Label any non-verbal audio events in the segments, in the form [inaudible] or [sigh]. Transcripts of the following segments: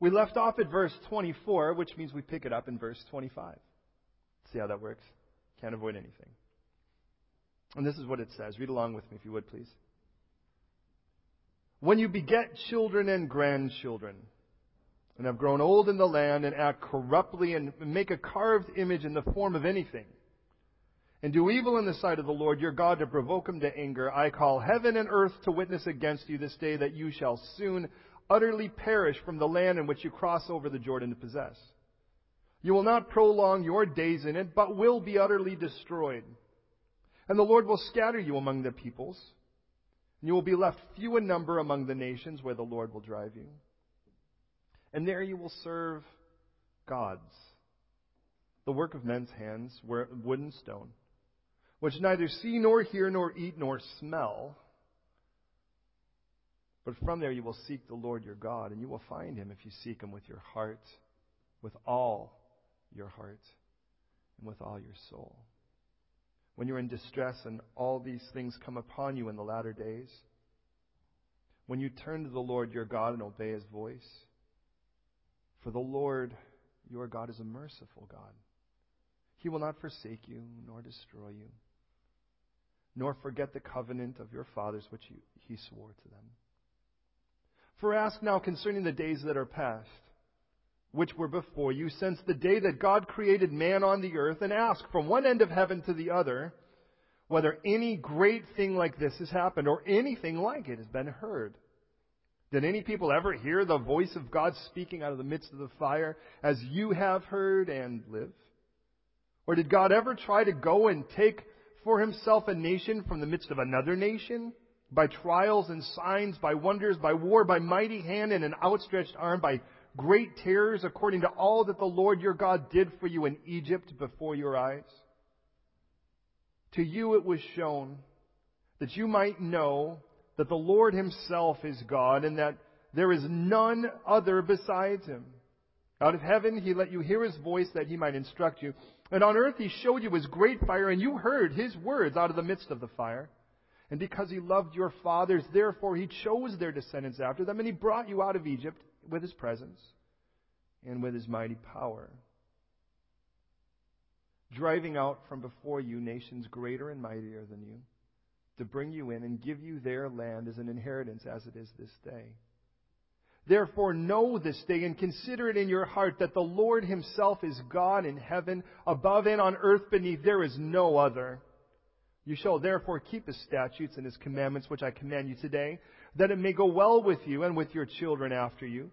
We left off at verse 24, which means we pick it up in verse 25. See how that works? Can't avoid anything. And this is what it says. Read along with me if you would, please. When you beget children and grandchildren, and have grown old in the land, and act corruptly, and make a carved image in the form of anything, and do evil in the sight of the Lord your God to provoke him to anger, I call heaven and earth to witness against you this day that you shall soon utterly perish from the land in which you cross over the Jordan to possess. You will not prolong your days in it, but will be utterly destroyed. And the Lord will scatter you among the peoples, and you will be left few in number among the nations where the Lord will drive you. And there you will serve gods, the work of men's hands, wood and stone which neither see nor hear nor eat nor smell. But from there you will seek the Lord your God, and you will find him if you seek him with your heart, with all your heart, and with all your soul. When you're in distress and all these things come upon you in the latter days, when you turn to the Lord your God and obey his voice, for the Lord your God is a merciful God. He will not forsake you nor destroy you nor forget the covenant of your fathers which he swore to them. For ask now concerning the days that are past, which were before you, since the day that God created man on the earth, and ask from one end of heaven to the other, whether any great thing like this has happened, or anything like it has been heard. Did any people ever hear the voice of God speaking out of the midst of the fire, as you have heard and live? Or did God ever try to go and take for himself a nation from the midst of another nation? By trials and signs, by wonders, by war, by mighty hand and an outstretched arm, by great terrors, according to all that the Lord your God did for you in Egypt before your eyes? To you it was shown that you might know that the Lord himself is God and that there is none other besides him. Out of heaven he let you hear his voice that he might instruct you. And on earth he showed you his great fire, and you heard his words out of the midst of the fire. And because he loved your fathers, therefore he chose their descendants after them, and he brought you out of Egypt with his presence and with his mighty power. Driving out from before you nations greater and mightier than you, to bring you in and give you their land as an inheritance as it is this day. Therefore, know this day and consider it in your heart that the Lord Himself is God in heaven, above and on earth beneath. There is no other. You shall therefore keep His statutes and His commandments, which I command you today, that it may go well with you and with your children after you,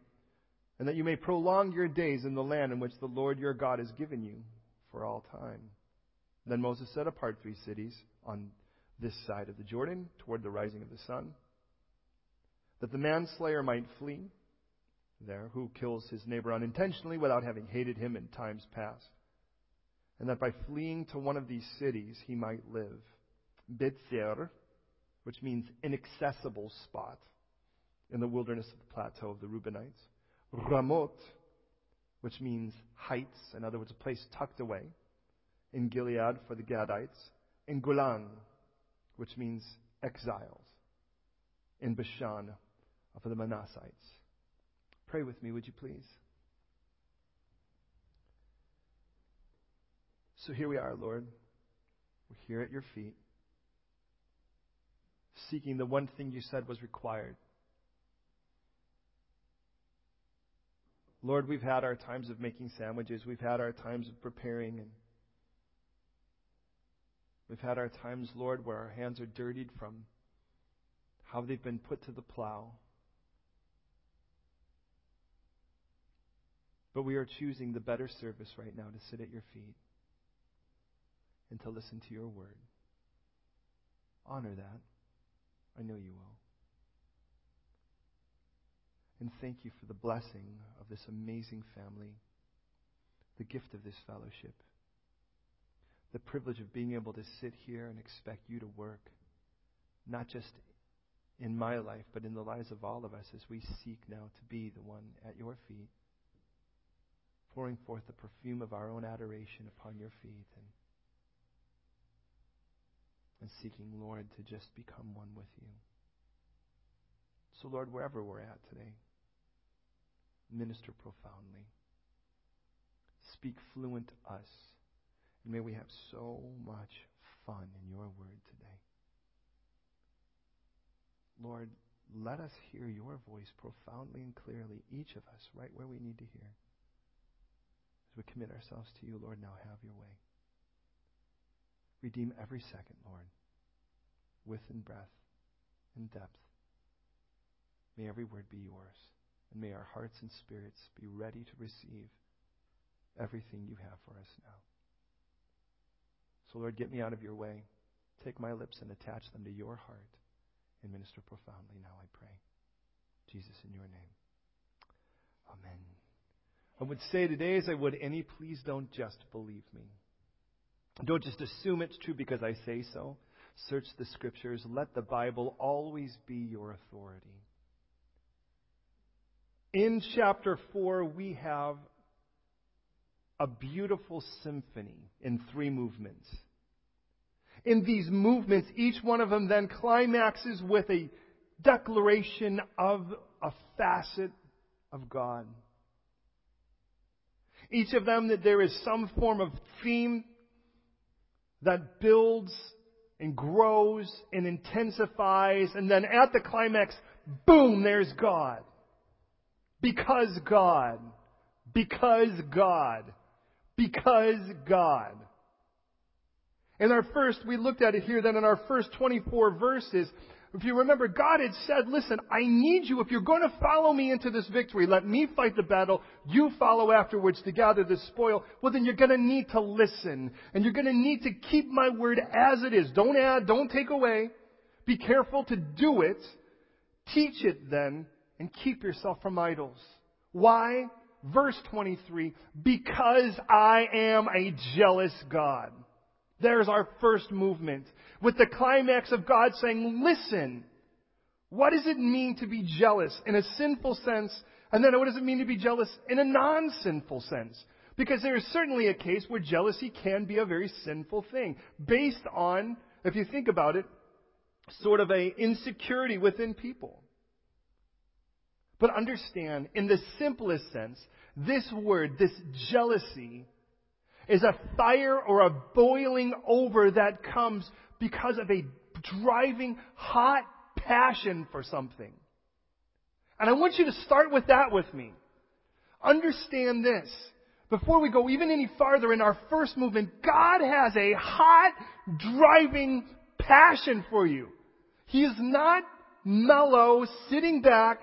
and that you may prolong your days in the land in which the Lord your God has given you for all time. Then Moses set apart three cities on this side of the Jordan toward the rising of the sun, that the manslayer might flee there who kills his neighbor unintentionally without having hated him in times past. And that by fleeing to one of these cities he might live. Bezer, which means inaccessible spot in the wilderness of the plateau of the Reubenites. Ramot, which means heights, in other words, a place tucked away in Gilead for the Gadites. And Golan, which means exiles in Bashan for the Manassites. Pray with me, would you please? So here we are, Lord. We're here at your feet, seeking the one thing you said was required. Lord, we've had our times of making sandwiches. We've had our times of preparing. And we've had our times, Lord, where our hands are dirtied from how they've been put to the plow. But we are choosing the better service right now to sit at your feet and to listen to your word. Honor that. I know you will. And thank you for the blessing of this amazing family, the gift of this fellowship, the privilege of being able to sit here and expect you to work, not just in my life, but in the lives of all of us as we seek now to be the one at your feet pouring forth the perfume of our own adoration upon your feet and, and seeking, Lord, to just become one with you. So, Lord, wherever we're at today, minister profoundly. Speak fluent us. And may we have so much fun in your word today. Lord, let us hear your voice profoundly and clearly, each of us, right where we need to hear. As we commit ourselves to you, Lord, now have your way. Redeem every second, Lord, width and breadth and depth. May every word be yours, and may our hearts and spirits be ready to receive everything you have for us now. So, Lord, get me out of your way. Take my lips and attach them to your heart and minister profoundly now, I pray. Jesus, in your name. Amen. I would say today, as I would any, please don't just believe me. Don't just assume it's true because I say so. Search the scriptures. Let the Bible always be your authority. In chapter 4, we have a beautiful symphony in three movements. In these movements, each one of them then climaxes with a declaration of a facet of God. Each of them that there is some form of theme that builds and grows and intensifies, and then at the climax, boom, there's God. Because God. Because God. Because God. In our first, we looked at it here, then in our first 24 verses, if you remember, God had said, listen, I need you. If you're going to follow me into this victory, let me fight the battle. You follow afterwards to gather the spoil. Well, then you're going to need to listen. And you're going to need to keep my word as it is. Don't add, don't take away. Be careful to do it. Teach it then, and keep yourself from idols. Why? Verse 23, because I am a jealous God. There's our first movement. With the climax of God saying, listen, what does it mean to be jealous in a sinful sense? And then what does it mean to be jealous in a non-sinful sense? Because there is certainly a case where jealousy can be a very sinful thing. Based on, if you think about it, sort of a insecurity within people. But understand, in the simplest sense, this word, this jealousy, is a fire or a boiling over that comes because of a driving hot passion for something. And I want you to start with that with me. Understand this. Before we go even any farther in our first movement, God has a hot, driving passion for you. He is not mellow, sitting back,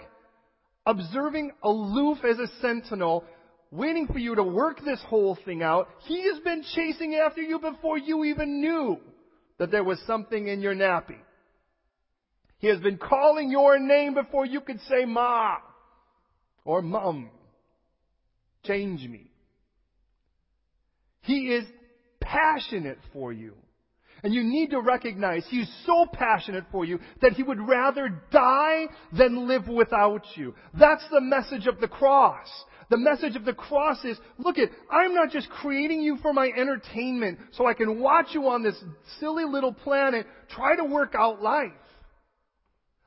observing aloof as a sentinel, waiting for you to work this whole thing out. He has been chasing after you before you even knew that there was something in your nappy. He has been calling your name before you could say ma or mum. Change me. He is passionate for you. And you need to recognize He's so passionate for you that He would rather die than live without you. That's the message of the cross. The message of the cross is, look at, I'm not just creating you for my entertainment so I can watch you on this silly little planet try to work out life.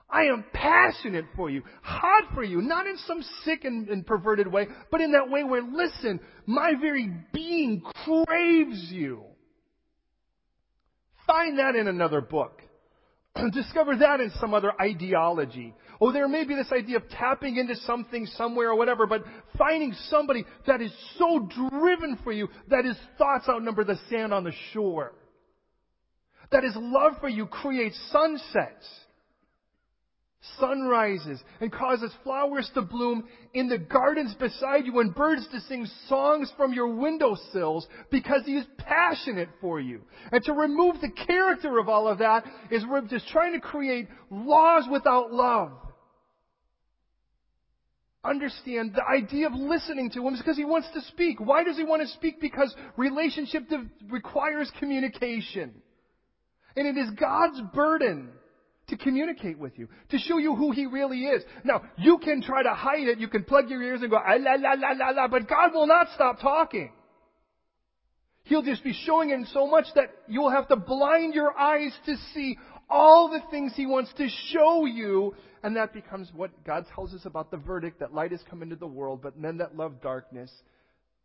I am passionate for you, hot for you, not in some sick and, and perverted way, but in that way where, listen, my very being craves you. Find that in another book. [clears throat] Discover that in some other ideology. Oh, there may be this idea of tapping into something somewhere or whatever, but finding somebody that is so driven for you that his thoughts outnumber the sand on the shore. That his love for you creates sunsets sunrises and causes flowers to bloom in the gardens beside you and birds to sing songs from your windowsills because he is passionate for you. And to remove the character of all of that is just trying to create laws without love. Understand the idea of listening to him is because he wants to speak. Why does he want to speak? Because relationship requires communication. And it is God's burden to communicate with you, to show you who He really is. Now, you can try to hide it, you can plug your ears and go, ah, la, la, la, la, la, but God will not stop talking. He'll just be showing it so much that you will have to blind your eyes to see all the things He wants to show you. And that becomes what God tells us about the verdict that light has come into the world, but men that love darkness,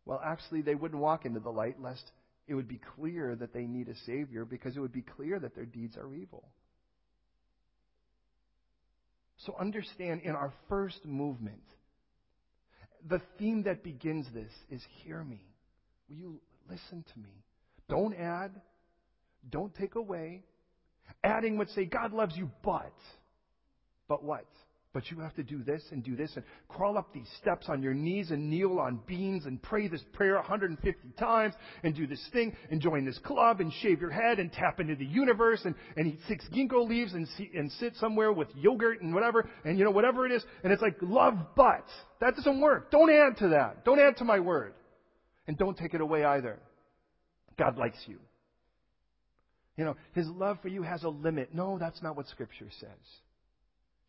well, actually, they wouldn't walk into the light lest it would be clear that they need a Savior because it would be clear that their deeds are evil. So understand in our first movement, the theme that begins this is hear me. Will you listen to me? Don't add. Don't take away. Adding would say, God loves you, but. But what? But you have to do this and do this and crawl up these steps on your knees and kneel on beams and pray this prayer 150 times and do this thing and join this club and shave your head and tap into the universe and, and eat six ginkgo leaves and, see, and sit somewhere with yogurt and whatever and you know whatever it is and it's like love but that doesn't work. Don't add to that. Don't add to my word. And don't take it away either. God likes you. You know, His love for you has a limit. No, that's not what Scripture says.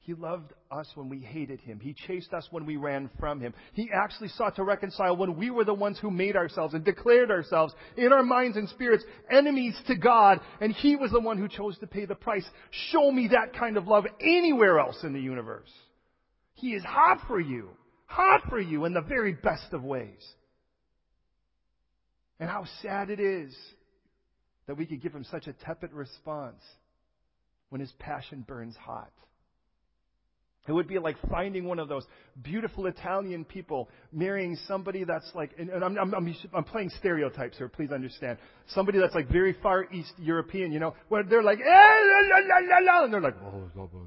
He loved us when we hated him. He chased us when we ran from him. He actually sought to reconcile when we were the ones who made ourselves and declared ourselves in our minds and spirits enemies to God, and he was the one who chose to pay the price. Show me that kind of love anywhere else in the universe. He is hot for you. Hot for you in the very best of ways. And how sad it is that we could give him such a tepid response when his passion burns hot. It would be like finding one of those beautiful Italian people marrying somebody that's like, and I'm, I'm, I'm, I'm playing stereotypes here, please understand. Somebody that's like very far East European, you know, where they're like, eh, la, la, la, la, and they're like, oh, blah, blah,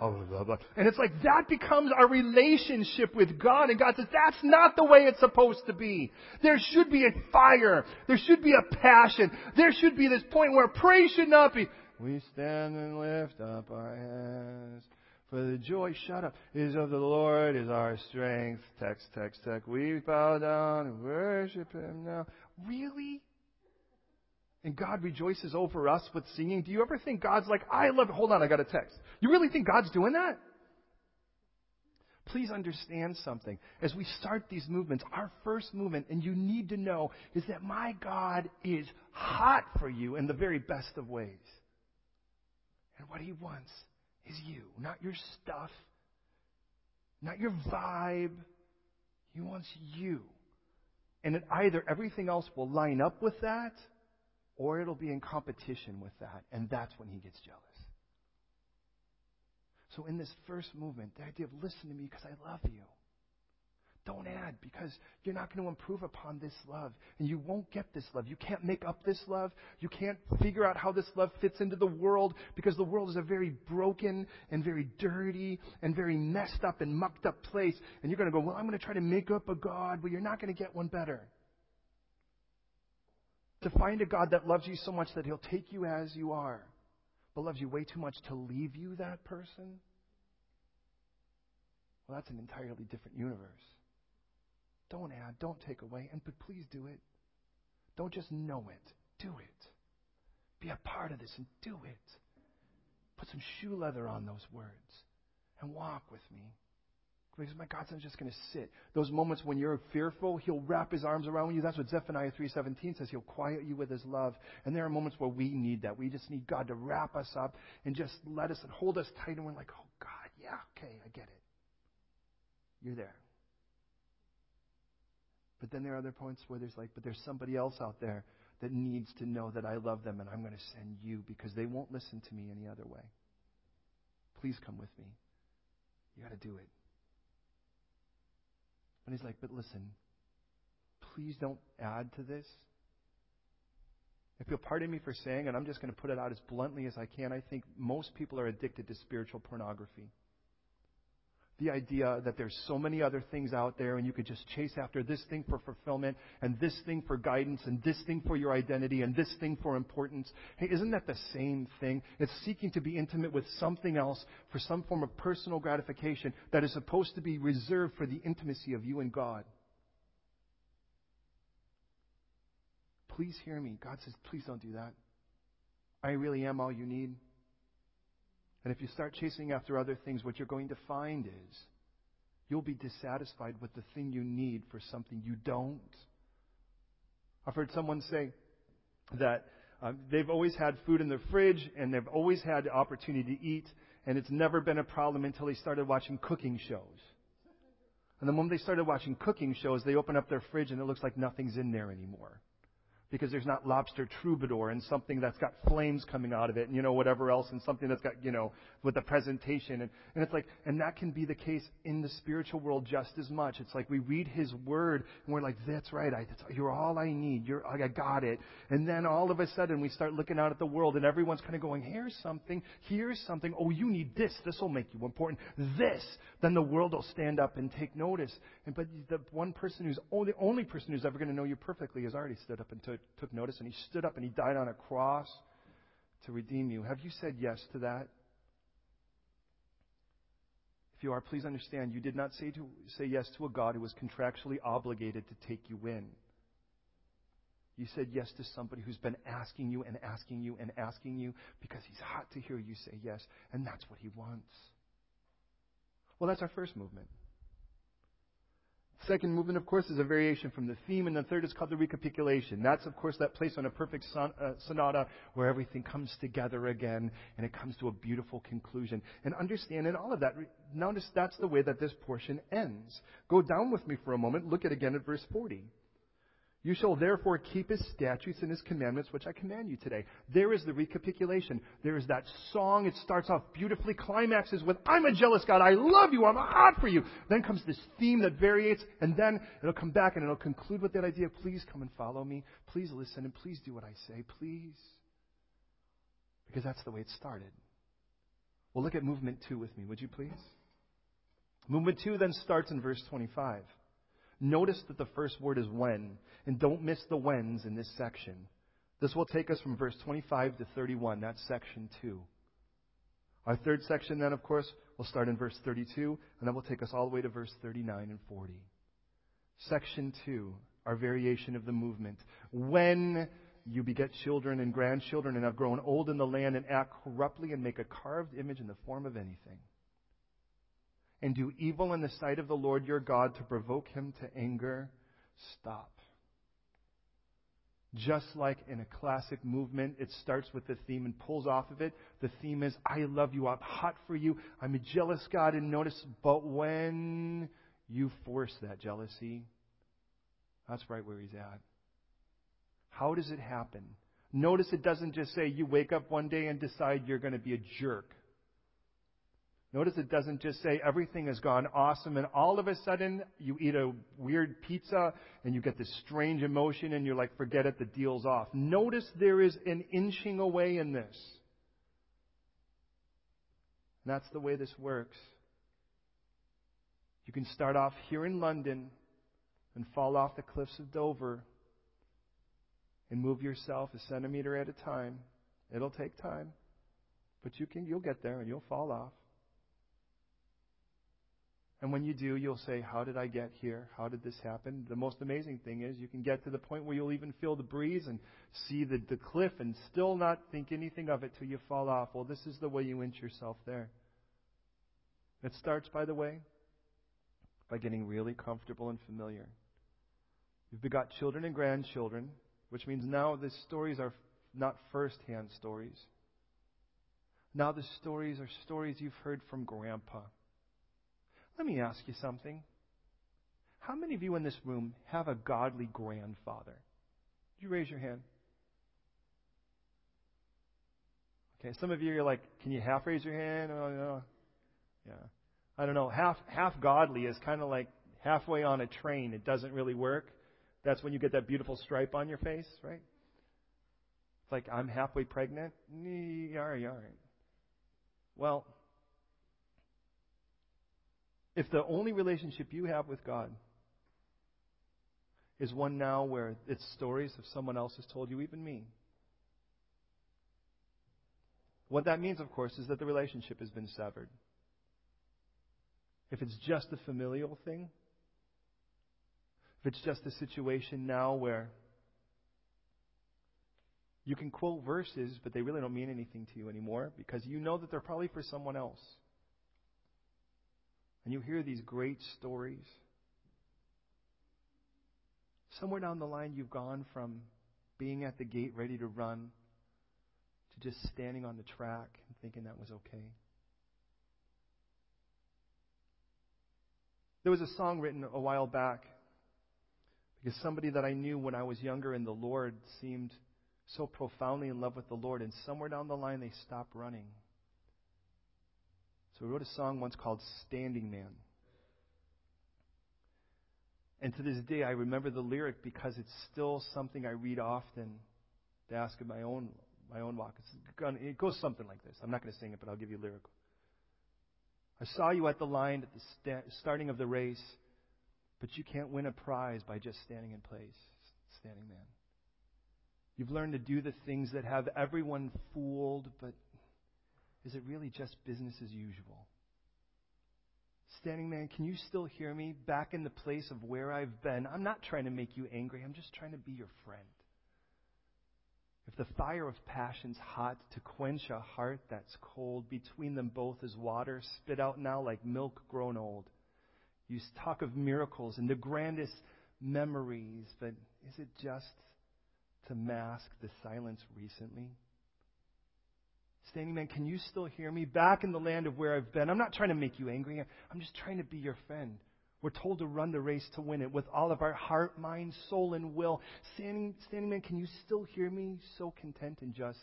oh, blah, blah, blah. and it's like that becomes our relationship with God, and God says, that's not the way it's supposed to be. There should be a fire. There should be a passion. There should be this point where praise should not be, we stand and lift up our hands. For the joy, shut up, is of the Lord, is our strength. Text, text, text. We bow down and worship Him now. Really? And God rejoices over us with singing. Do you ever think God's like, I love? Hold on, I got a text. You really think God's doing that? Please understand something. As we start these movements, our first movement, and you need to know, is that my God is hot for you in the very best of ways. And what He wants is you, not your stuff, not your vibe. He wants you. And it either everything else will line up with that, or it'll be in competition with that. And that's when he gets jealous. So, in this first movement, the idea of listen to me because I love you. Don't add because you're not going to improve upon this love. And you won't get this love. You can't make up this love. You can't figure out how this love fits into the world because the world is a very broken and very dirty and very messed up and mucked up place. And you're going to go, well, I'm going to try to make up a God, but you're not going to get one better. To find a God that loves you so much that he'll take you as you are, but loves you way too much to leave you that person, well, that's an entirely different universe. Don't add, don't take away, and but please do it. Don't just know it. Do it. Be a part of this and do it. Put some shoe leather on those words and walk with me. Because my God's not just going to sit. Those moments when you're fearful, He'll wrap His arms around you. That's what Zephaniah 3.17 says. He'll quiet you with His love. And there are moments where we need that. We just need God to wrap us up and just let us and hold us tight. And we're like, oh, God, yeah, okay, I get it. You're there. But then there are other points where there's like, but there's somebody else out there that needs to know that I love them and I'm going to send you because they won't listen to me any other way. Please come with me. You got to do it. And he's like, but listen, please don't add to this. If you'll pardon me for saying, and I'm just going to put it out as bluntly as I can, I think most people are addicted to spiritual pornography the idea that there's so many other things out there and you could just chase after this thing for fulfillment and this thing for guidance and this thing for your identity and this thing for importance. Hey, isn't that the same thing? It's seeking to be intimate with something else for some form of personal gratification that is supposed to be reserved for the intimacy of you and God. Please hear me. God says, please don't do that. I really am all you need. And if you start chasing after other things, what you're going to find is you'll be dissatisfied with the thing you need for something you don't. I've heard someone say that um, they've always had food in their fridge and they've always had the opportunity to eat, and it's never been a problem until they started watching cooking shows. And the moment they started watching cooking shows, they open up their fridge and it looks like nothing's in there anymore because there's not lobster thermidor and something that's got flames coming out of it and you know whatever else and something that's got you know with the presentation. And, and it's like and that can be the case in the spiritual world just as much. It's like we read his word and we're like that's right. I, that's, you're all i need. You're i got it. And then all of a sudden we start looking out at the world and everyone's kind of going here's something. Here's something. Oh you need this. This will make you important. This. Then the world will stand up and take notice. And but the one person who's only, the only person who's ever going to know you perfectly has already stood up and took notice, and he stood up and he died on a cross to redeem you. Have you said yes to that? If you are, please understand you did not say, to, say yes to a God who was contractually obligated to take you in. You said yes to somebody who's been asking you and asking you and asking you because he's hot to hear you say yes, and that's what he wants. Well, that's our first movement. Second movement, of course, is a variation from the theme, and the third is called the recapitulation. That's, of course, that place on a perfect son, uh, sonata where everything comes together again and it comes to a beautiful conclusion. And understand in all of that, notice that's the way that this portion ends. Go down with me for a moment. Look at again at verse 40. You shall therefore keep his statutes and his commandments, which I command you today. There is the recapitulation. There is that song. It starts off beautifully, climaxes with, I'm a jealous God. I love you. I'm hot for you. Then comes this theme that variates, and then it'll come back and it'll conclude with that idea, please come and follow me. Please listen and please do what I say. Please. Because that's the way it started. Well, look at movement two with me, would you please? Movement two then starts in verse 25. Notice that the first word is when, and don't miss the whens in this section. This will take us from verse 25 to 31. That's section 2. Our third section, then, of course, will start in verse 32, and that will take us all the way to verse 39 and 40. Section 2, our variation of the movement. When you beget children and grandchildren and have grown old in the land and act corruptly and make a carved image in the form of anything and do evil in the sight of the Lord your God to provoke him to anger, stop. Just like in a classic movement, it starts with the theme and pulls off of it. The theme is, I love you, I'm hot for you, I'm a jealous God, and notice, but when you force that jealousy, that's right where he's at. How does it happen? Notice it doesn't just say you wake up one day and decide you're going to be a jerk. Notice it doesn't just say everything has gone awesome and all of a sudden you eat a weird pizza and you get this strange emotion and you're like, forget it, the deal's off. Notice there is an inching away in this. And that's the way this works. You can start off here in London and fall off the cliffs of Dover and move yourself a centimeter at a time. It'll take time. But you can you'll get there and you'll fall off. And when you do, you'll say, How did I get here? How did this happen? The most amazing thing is you can get to the point where you'll even feel the breeze and see the, the cliff and still not think anything of it till you fall off. Well, this is the way you inch yourself there. It starts, by the way, by getting really comfortable and familiar. You've begot children and grandchildren, which means now the stories are not first hand stories. Now the stories are stories you've heard from grandpa let me ask you something. How many of you in this room have a godly grandfather? Would you raise your hand? Okay, some of you are like, can you half raise your hand? Oh, no. Yeah. I don't know. Half half godly is kind of like halfway on a train. It doesn't really work. That's when you get that beautiful stripe on your face, right? It's like I'm halfway pregnant. All right, all right. Well, if the only relationship you have with God is one now where it's stories of someone else has told you, even me, what that means, of course, is that the relationship has been severed. If it's just a familial thing, if it's just a situation now where you can quote verses, but they really don't mean anything to you anymore because you know that they're probably for someone else and you hear these great stories, somewhere down the line you've gone from being at the gate ready to run to just standing on the track and thinking that was okay. There was a song written a while back because somebody that I knew when I was younger in the Lord seemed so profoundly in love with the Lord, and somewhere down the line they stopped running. So we wrote a song once called Standing Man. And to this day, I remember the lyric because it's still something I read often to ask in my own my own walk. It's, it goes something like this. I'm not going to sing it, but I'll give you a lyric. I saw you at the line at the sta- starting of the race, but you can't win a prize by just standing in place, standing man. You've learned to do the things that have everyone fooled, but is it really just business as usual? Standing man, can you still hear me back in the place of where I've been? I'm not trying to make you angry. I'm just trying to be your friend. If the fire of passion's hot to quench a heart that's cold, between them both is water, spit out now like milk grown old. You talk of miracles and the grandest memories, but is it just to mask the silence recently? Standing man, can you still hear me? Back in the land of where I've been. I'm not trying to make you angry. I'm just trying to be your friend. We're told to run the race to win it with all of our heart, mind, soul, and will. Standing, standing man, can you still hear me? So content and just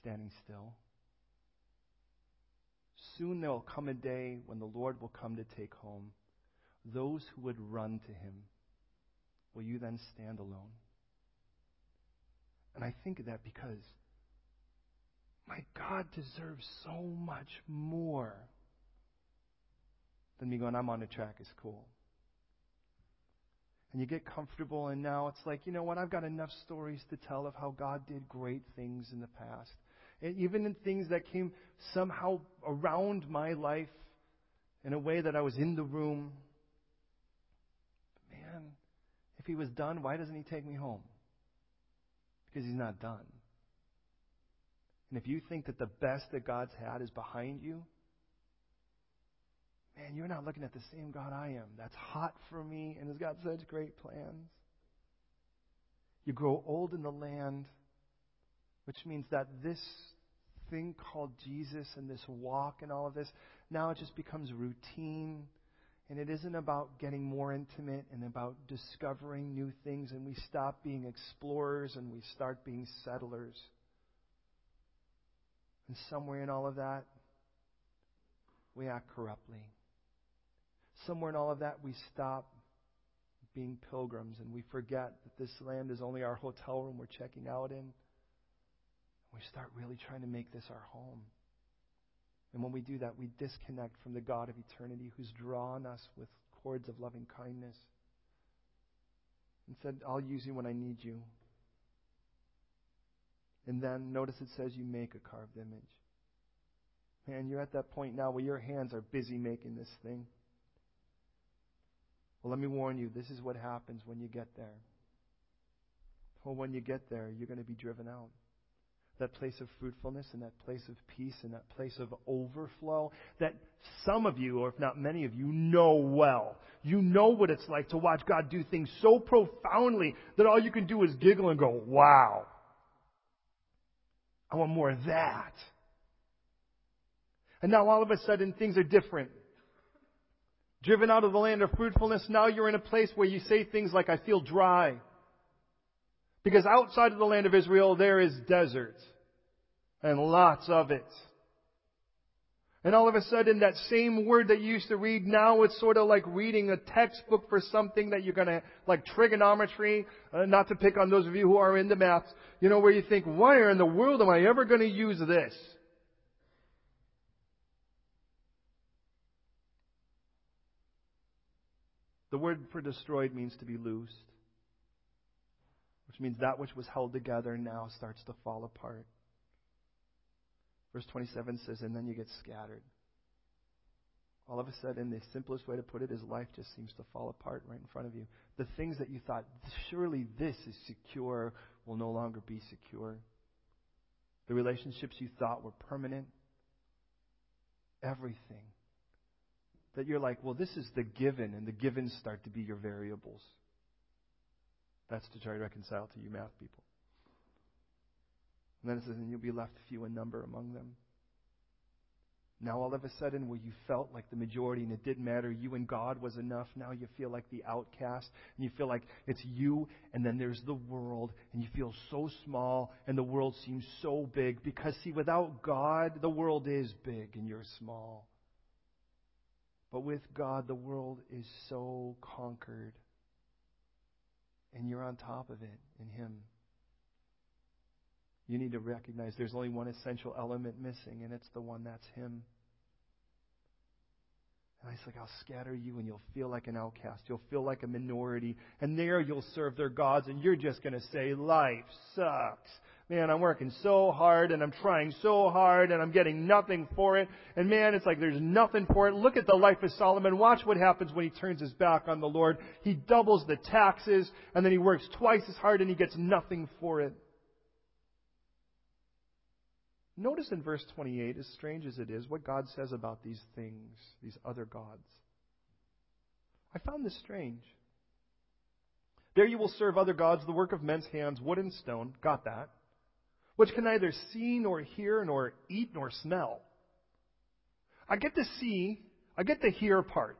standing still. Soon there will come a day when the Lord will come to take home those who would run to him. Will you then stand alone? And I think of that because my God deserves so much more than me going, I'm on the track is cool. And you get comfortable, and now it's like, you know what? I've got enough stories to tell of how God did great things in the past. And even in things that came somehow around my life in a way that I was in the room. Man, if He was done, why doesn't He take me home? Because He's not done. And if you think that the best that God's had is behind you, man, you're not looking at the same God I am. That's hot for me and has got such great plans. You grow old in the land, which means that this thing called Jesus and this walk and all of this, now it just becomes routine. And it isn't about getting more intimate and about discovering new things, and we stop being explorers and we start being settlers. And somewhere in all of that, we act corruptly. Somewhere in all of that, we stop being pilgrims and we forget that this land is only our hotel room we're checking out in. We start really trying to make this our home. And when we do that, we disconnect from the God of eternity who's drawn us with cords of loving kindness and said, I'll use you when I need you. And then notice it says you make a carved image. Man, you're at that point now where your hands are busy making this thing. Well, let me warn you, this is what happens when you get there. Well, when you get there, you're going to be driven out. That place of fruitfulness and that place of peace and that place of overflow that some of you, or if not many of you, know well. You know what it's like to watch God do things so profoundly that all you can do is giggle and go, wow. I want more of that. And now all of a sudden things are different. Driven out of the land of fruitfulness, now you're in a place where you say things like, I feel dry. Because outside of the land of Israel, there is desert. And lots of it. And all of a sudden, that same word that you used to read, now it's sort of like reading a textbook for something that you're gonna, like trigonometry, uh, not to pick on those of you who are into math, you know, where you think, why in the world am I ever gonna use this? The word for destroyed means to be loosed, which means that which was held together now starts to fall apart. Verse 27 says, and then you get scattered. All of a sudden, the simplest way to put it is life just seems to fall apart right in front of you. The things that you thought, surely this is secure, will no longer be secure. The relationships you thought were permanent, everything. That you're like, well, this is the given, and the givens start to be your variables. That's to try to reconcile to you math people. And then it says, and you'll be left few in number among them. Now, all of a sudden, where you felt like the majority and it didn't matter, you and God was enough, now you feel like the outcast and you feel like it's you and then there's the world and you feel so small and the world seems so big because, see, without God, the world is big and you're small. But with God, the world is so conquered and you're on top of it in Him. You need to recognize there's only one essential element missing, and it's the one that's Him. And he's like, I'll scatter you and you'll feel like an outcast. You'll feel like a minority. And there you'll serve their gods and you're just going to say, life sucks. Man, I'm working so hard and I'm trying so hard and I'm getting nothing for it. And man, it's like there's nothing for it. Look at the life of Solomon. Watch what happens when he turns his back on the Lord. He doubles the taxes and then he works twice as hard and he gets nothing for it. Notice in verse 28, as strange as it is, what God says about these things, these other gods. I found this strange. There you will serve other gods, the work of men's hands, wood and stone. Got that. Which can neither see, nor hear, nor eat, nor smell. I get the see, I get the hear part.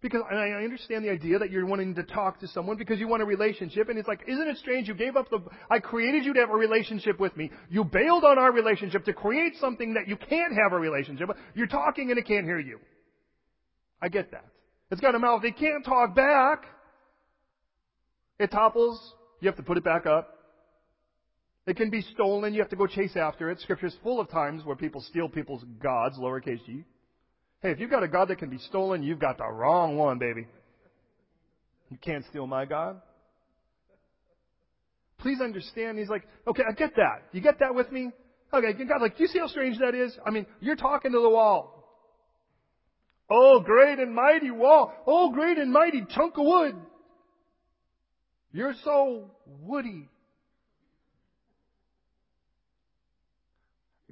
Because and I understand the idea that you're wanting to talk to someone because you want a relationship, and it's like, isn't it strange? You gave up the. I created you to have a relationship with me. You bailed on our relationship to create something that you can't have a relationship. with. You're talking and it can't hear you. I get that. It's got a mouth. It can't talk back. It topples. You have to put it back up. It can be stolen. You have to go chase after it. Scripture's full of times where people steal people's gods, lowercase g. Hey, if you've got a God that can be stolen, you've got the wrong one, baby. You can't steal my God. Please understand, he's like, okay, I get that. You get that with me? Okay, God, like, you see how strange that is? I mean, you're talking to the wall. Oh, great and mighty wall. Oh, great and mighty chunk of wood. You're so woody.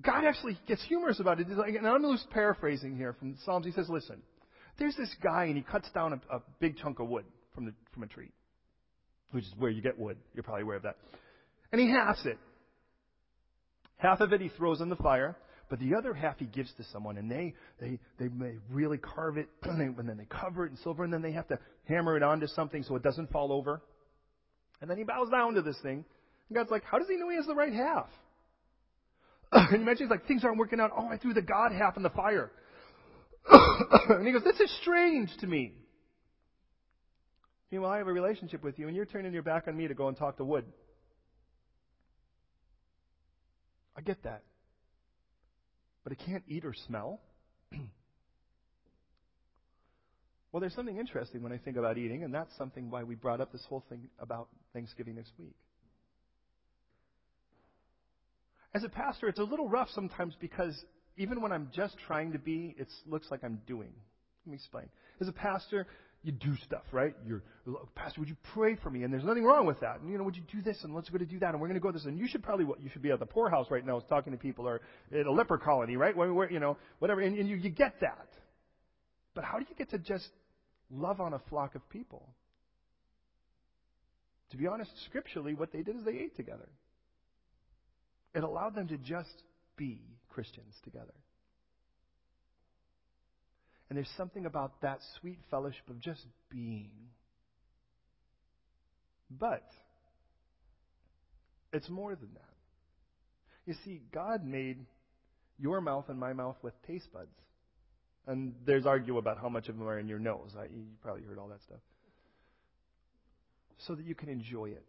God actually gets humorous about it. Like, and I'm loose paraphrasing here from the Psalms. He says, listen, there's this guy and he cuts down a, a big chunk of wood from, the, from a tree, which is where you get wood. You're probably aware of that. And he halves it. Half of it he throws in the fire, but the other half he gives to someone, and they they they may really carve it, [clears throat] and, they, and then they cover it in silver, and then they have to hammer it onto something so it doesn't fall over. And then he bows down to this thing, and God's like, how does he know he has the right half? [laughs] and you mentions like things aren't working out. Oh, I threw the God half in the fire. [laughs] and he goes, This is strange to me. Meanwhile, I have a relationship with you, and you're turning your back on me to go and talk to wood. I get that. But it can't eat or smell. [clears throat] well, there's something interesting when I think about eating, and that's something why we brought up this whole thing about Thanksgiving this week. As a pastor, it's a little rough sometimes because even when I'm just trying to be, it looks like I'm doing. Let me explain. As a pastor, you do stuff, right? You're, Pastor, would you pray for me? And there's nothing wrong with that. And, you know, would you do this? And let's go to do that. And we're going to go this. And you should probably, you should be at the poorhouse right now talking to people or at a leper colony, right? Where, where you know, whatever. And, and you, you get that. But how do you get to just love on a flock of people? To be honest, scripturally, what they did is they ate together. It allowed them to just be Christians together. And there's something about that sweet fellowship of just being. But it's more than that. You see, God made your mouth and my mouth with taste buds. And there's argue about how much of them are in your nose. I, you probably heard all that stuff. So that you can enjoy it.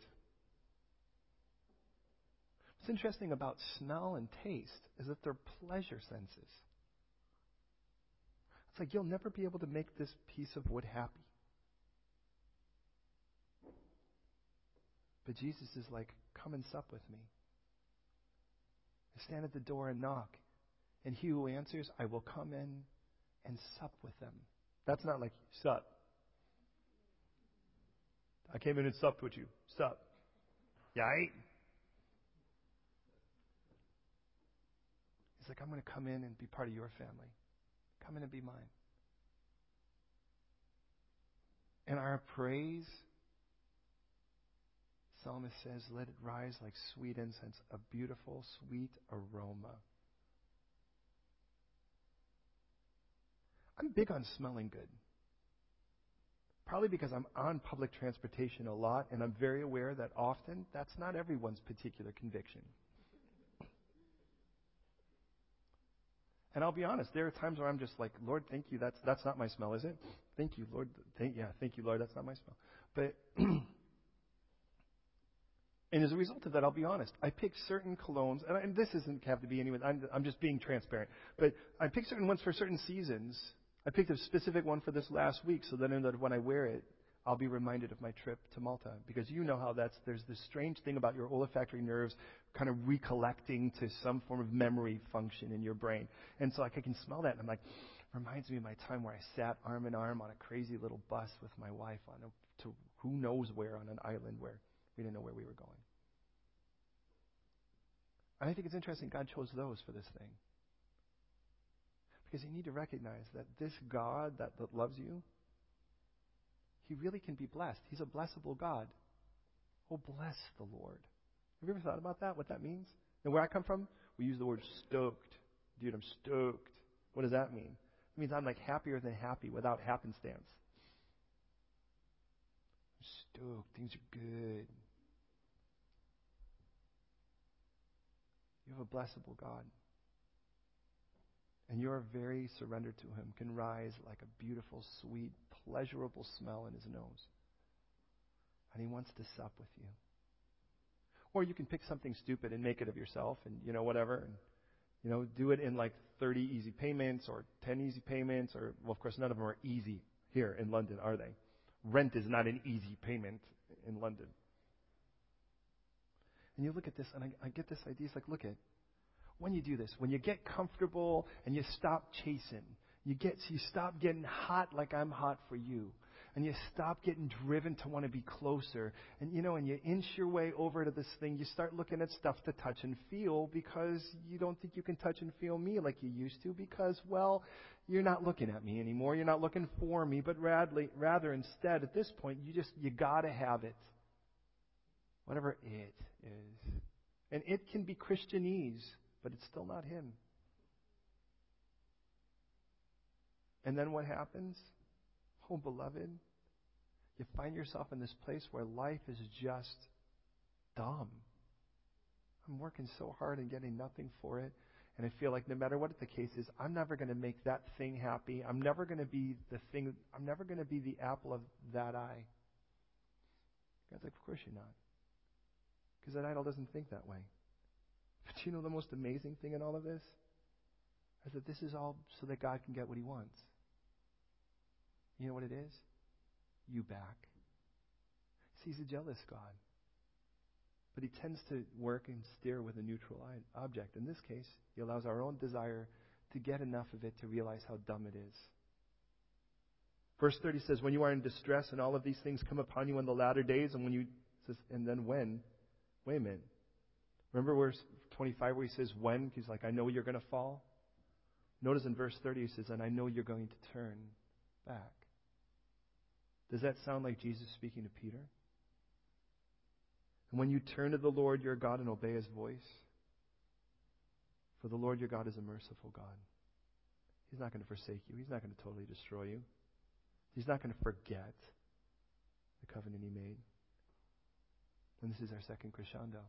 What's interesting about smell and taste is that they're pleasure senses. It's like you'll never be able to make this piece of wood happy. But Jesus is like, come and sup with me. I stand at the door and knock. And he who answers, I will come in and sup with them. That's not like, sup. I came in and supped with you. Sup. Yeah, I ate. He's like, I'm going to come in and be part of your family. Come in and be mine. And our praise psalmist says, let it rise like sweet incense, a beautiful, sweet aroma. I'm big on smelling good. Probably because I'm on public transportation a lot and I'm very aware that often that's not everyone's particular conviction. And I'll be honest, there are times where I'm just like, Lord, thank you. That's that's not my smell, is it? Thank you, Lord. Thank yeah, thank you, Lord. That's not my smell. But [clears throat] and as a result of that, I'll be honest. I pick certain colognes, and, I, and this doesn't have to be anyone. I'm, I'm just being transparent. But I pick certain ones for certain seasons I picked a specific one for this last week so that when I wear it, I'll be reminded of my trip to Malta. Because you know how that's, there's this strange thing about your olfactory nerves kind of recollecting to some form of memory function in your brain. And so like I can smell that and I'm like, reminds me of my time where I sat arm in arm on a crazy little bus with my wife on a, to who knows where on an island where we didn't know where we were going. And I think it's interesting God chose those for this thing. Because you need to recognize that this God that, that loves you, he really can be blessed. He's a blessable God. Oh, bless the Lord. Have you ever thought about that? What that means? And where I come from, we use the word stoked. Dude, I'm stoked. What does that mean? It means I'm like happier than happy without happenstance. I'm stoked. Things are good. You have a blessable God and your very surrender to Him can rise like a beautiful, sweet, pleasurable smell in His nose. And He wants to sup with you. Or you can pick something stupid and make it of yourself and, you know, whatever. And, you know, do it in like 30 easy payments or 10 easy payments or, well, of course, none of them are easy here in London, are they? Rent is not an easy payment in London. And you look at this, and I, I get this idea. It's like, look at when you do this, when you get comfortable and you stop chasing, you get you stop getting hot like I'm hot for you. And you stop getting driven to want to be closer. And you know, and you inch your way over to this thing, you start looking at stuff to touch and feel because you don't think you can touch and feel me like you used to because, well, you're not looking at me anymore. You're not looking for me, but rather, rather instead, at this point, you just, you gotta have it. Whatever it is. And it can be Christianese but it's still not Him. And then what happens? Oh, beloved, you find yourself in this place where life is just dumb. I'm working so hard and getting nothing for it. And I feel like no matter what the case is, I'm never going to make that thing happy. I'm never going to be the thing, I'm never going to be the apple of that eye. God's like, of course you're not. Because that idol doesn't think that way. But you know the most amazing thing in all of this? Is that this is all so that God can get what he wants. You know what it is? You back. See, he's a jealous God. But he tends to work and steer with a neutral object. In this case, he allows our own desire to get enough of it to realize how dumb it is. Verse 30 says, When you are in distress and all of these things come upon you in the latter days, and when you, and then when? Wait a minute. Remember verse 25 where he says, When? He's like, I know you're going to fall. Notice in verse 30 he says, And I know you're going to turn back. Does that sound like Jesus speaking to Peter? And when you turn to the Lord your God and obey his voice, for the Lord your God is a merciful God. He's not going to forsake you. He's not going to totally destroy you. He's not going to forget the covenant he made. And this is our second crescendo.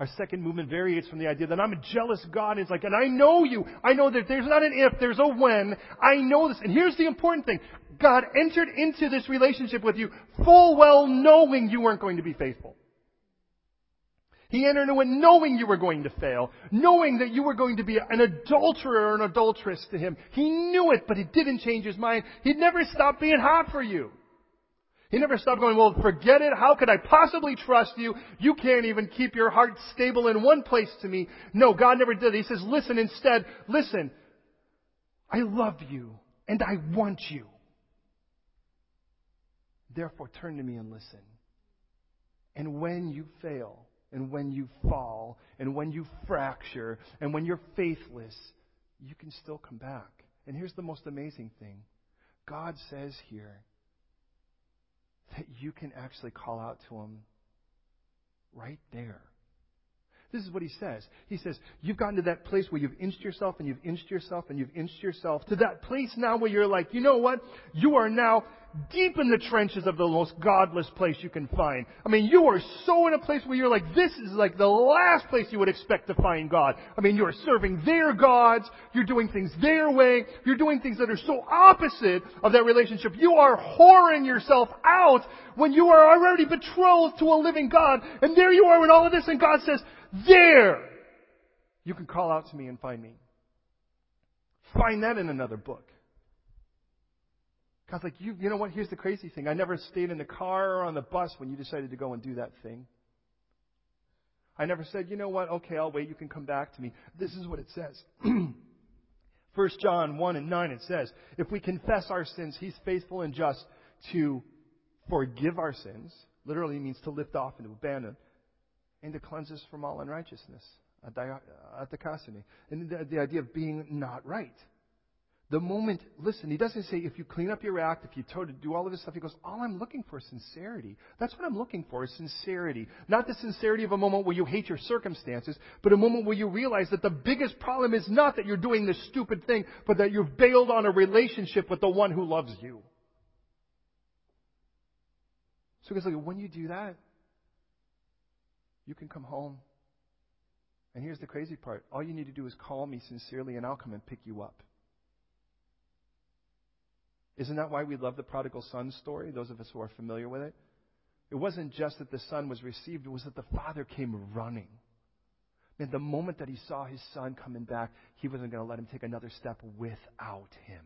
Our second movement varies from the idea that I'm a jealous God. It's like, and I know you. I know that there's not an if, there's a when. I know this. And here's the important thing. God entered into this relationship with you full well knowing you weren't going to be faithful. He entered into it knowing you were going to fail, knowing that you were going to be an adulterer or an adulteress to him. He knew it, but it didn't change his mind. He'd never stop being hot for you. He never stopped going, well, forget it. How could I possibly trust you? You can't even keep your heart stable in one place to me. No, God never did. He says, listen instead, listen. I love you and I want you. Therefore, turn to me and listen. And when you fail, and when you fall, and when you fracture, and when you're faithless, you can still come back. And here's the most amazing thing God says here, that you can actually call out to Him right there. This is what he says. He says, You've gotten to that place where you've inched yourself and you've inched yourself and you've inched yourself to that place now where you're like, you know what? You are now deep in the trenches of the most godless place you can find. I mean, you are so in a place where you're like, this is like the last place you would expect to find God. I mean, you're serving their gods. You're doing things their way. You're doing things that are so opposite of that relationship. You are whoring yourself out when you are already betrothed to a living God. And there you are with all of this and God says, there! You can call out to me and find me. Find that in another book. God's like, you, you know what? Here's the crazy thing. I never stayed in the car or on the bus when you decided to go and do that thing. I never said, you know what? Okay, I'll wait. You can come back to me. This is what it says. [clears throat] 1 John 1 and 9, it says, If we confess our sins, He's faithful and just to forgive our sins. Literally means to lift off and to abandon and to cleanse us from all unrighteousness. Atakasini. Uh, and the, the idea of being not right. The moment, listen, he doesn't say if you clean up your act, if you to do all of this stuff, he goes, all I'm looking for is sincerity. That's what I'm looking for is sincerity. Not the sincerity of a moment where you hate your circumstances, but a moment where you realize that the biggest problem is not that you're doing this stupid thing, but that you've bailed on a relationship with the one who loves you. So he goes, like, when you do that, you can come home. And here's the crazy part. All you need to do is call me sincerely and I'll come and pick you up. Isn't that why we love the prodigal son story, those of us who are familiar with it? It wasn't just that the son was received, it was that the father came running. And the moment that he saw his son coming back, he wasn't going to let him take another step without him.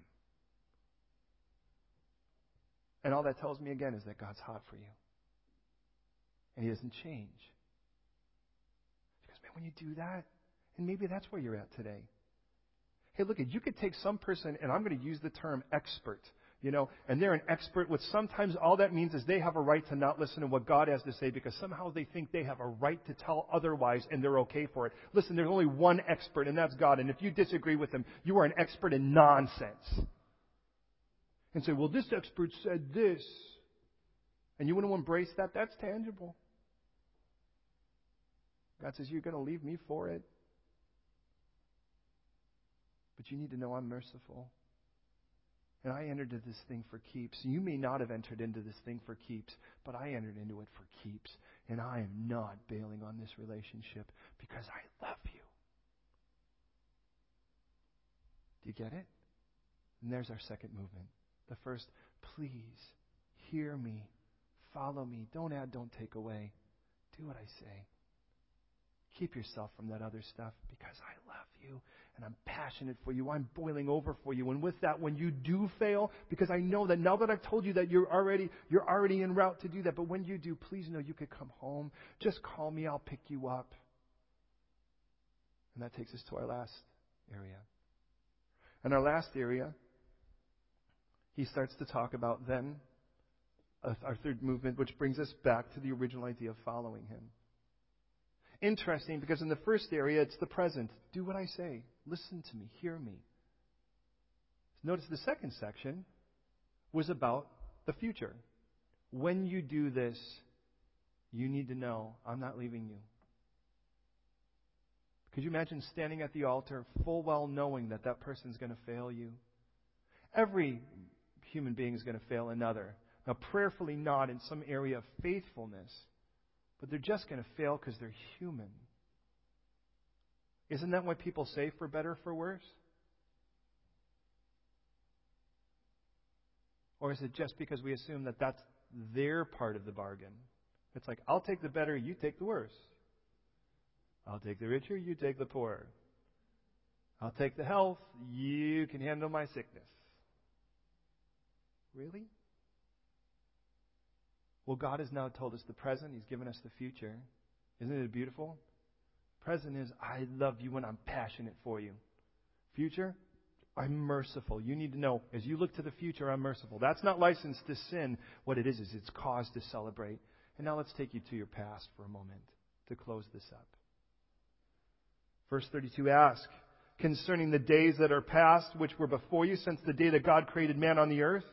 And all that tells me again is that God's hot for you. And he doesn't change Because, man, when you do that? And maybe that's where you're at today. Hey, look, you could take some person, and I'm going to use the term expert, you know, and they're an expert, which sometimes all that means is they have a right to not listen to what God has to say because somehow they think they have a right to tell otherwise and they're okay for it. Listen, there's only one expert, and that's God. And if you disagree with him, you are an expert in nonsense. And say, well, this expert said this. And you want to embrace that? That's tangible. God says, You're going to leave me for it. But you need to know I'm merciful. And I entered into this thing for keeps. You may not have entered into this thing for keeps, but I entered into it for keeps. And I am not bailing on this relationship because I love you. Do you get it? And there's our second movement. The first, please hear me, follow me, don't add, don't take away. Do what I say. Keep yourself from that other stuff because I love you and I'm passionate for you. I'm boiling over for you. And with that, when you do fail, because I know that now that I've told you that you're already, you're already en route to do that, but when you do, please know you could come home. Just call me. I'll pick you up. And that takes us to our last area. And our last area, he starts to talk about then uh, our third movement, which brings us back to the original idea of following him interesting because in the first area, it's the present. Do what I say. Listen to me. Hear me. Notice the second section was about the future. When you do this, you need to know I'm not leaving you. Could you imagine standing at the altar full well knowing that that person's going to fail you? Every human being is going to fail another. Now, prayerfully not in some area of faithfulness but they're just going to fail because they're human. Isn't that what people say for better for worse? Or is it just because we assume that that's their part of the bargain? It's like, I'll take the better, you take the worse. I'll take the richer, you take the poorer. I'll take the health, you can handle my sickness. Really? Well, God has now told us the present. He's given us the future. Isn't it beautiful? Present is, I love you and I'm passionate for you. Future, I'm merciful. You need to know, as you look to the future, I'm merciful. That's not license to sin. What it is, is it's cause to celebrate. And now let's take you to your past for a moment to close this up. Verse 32 Ask concerning the days that are past, which were before you since the day that God created man on the earth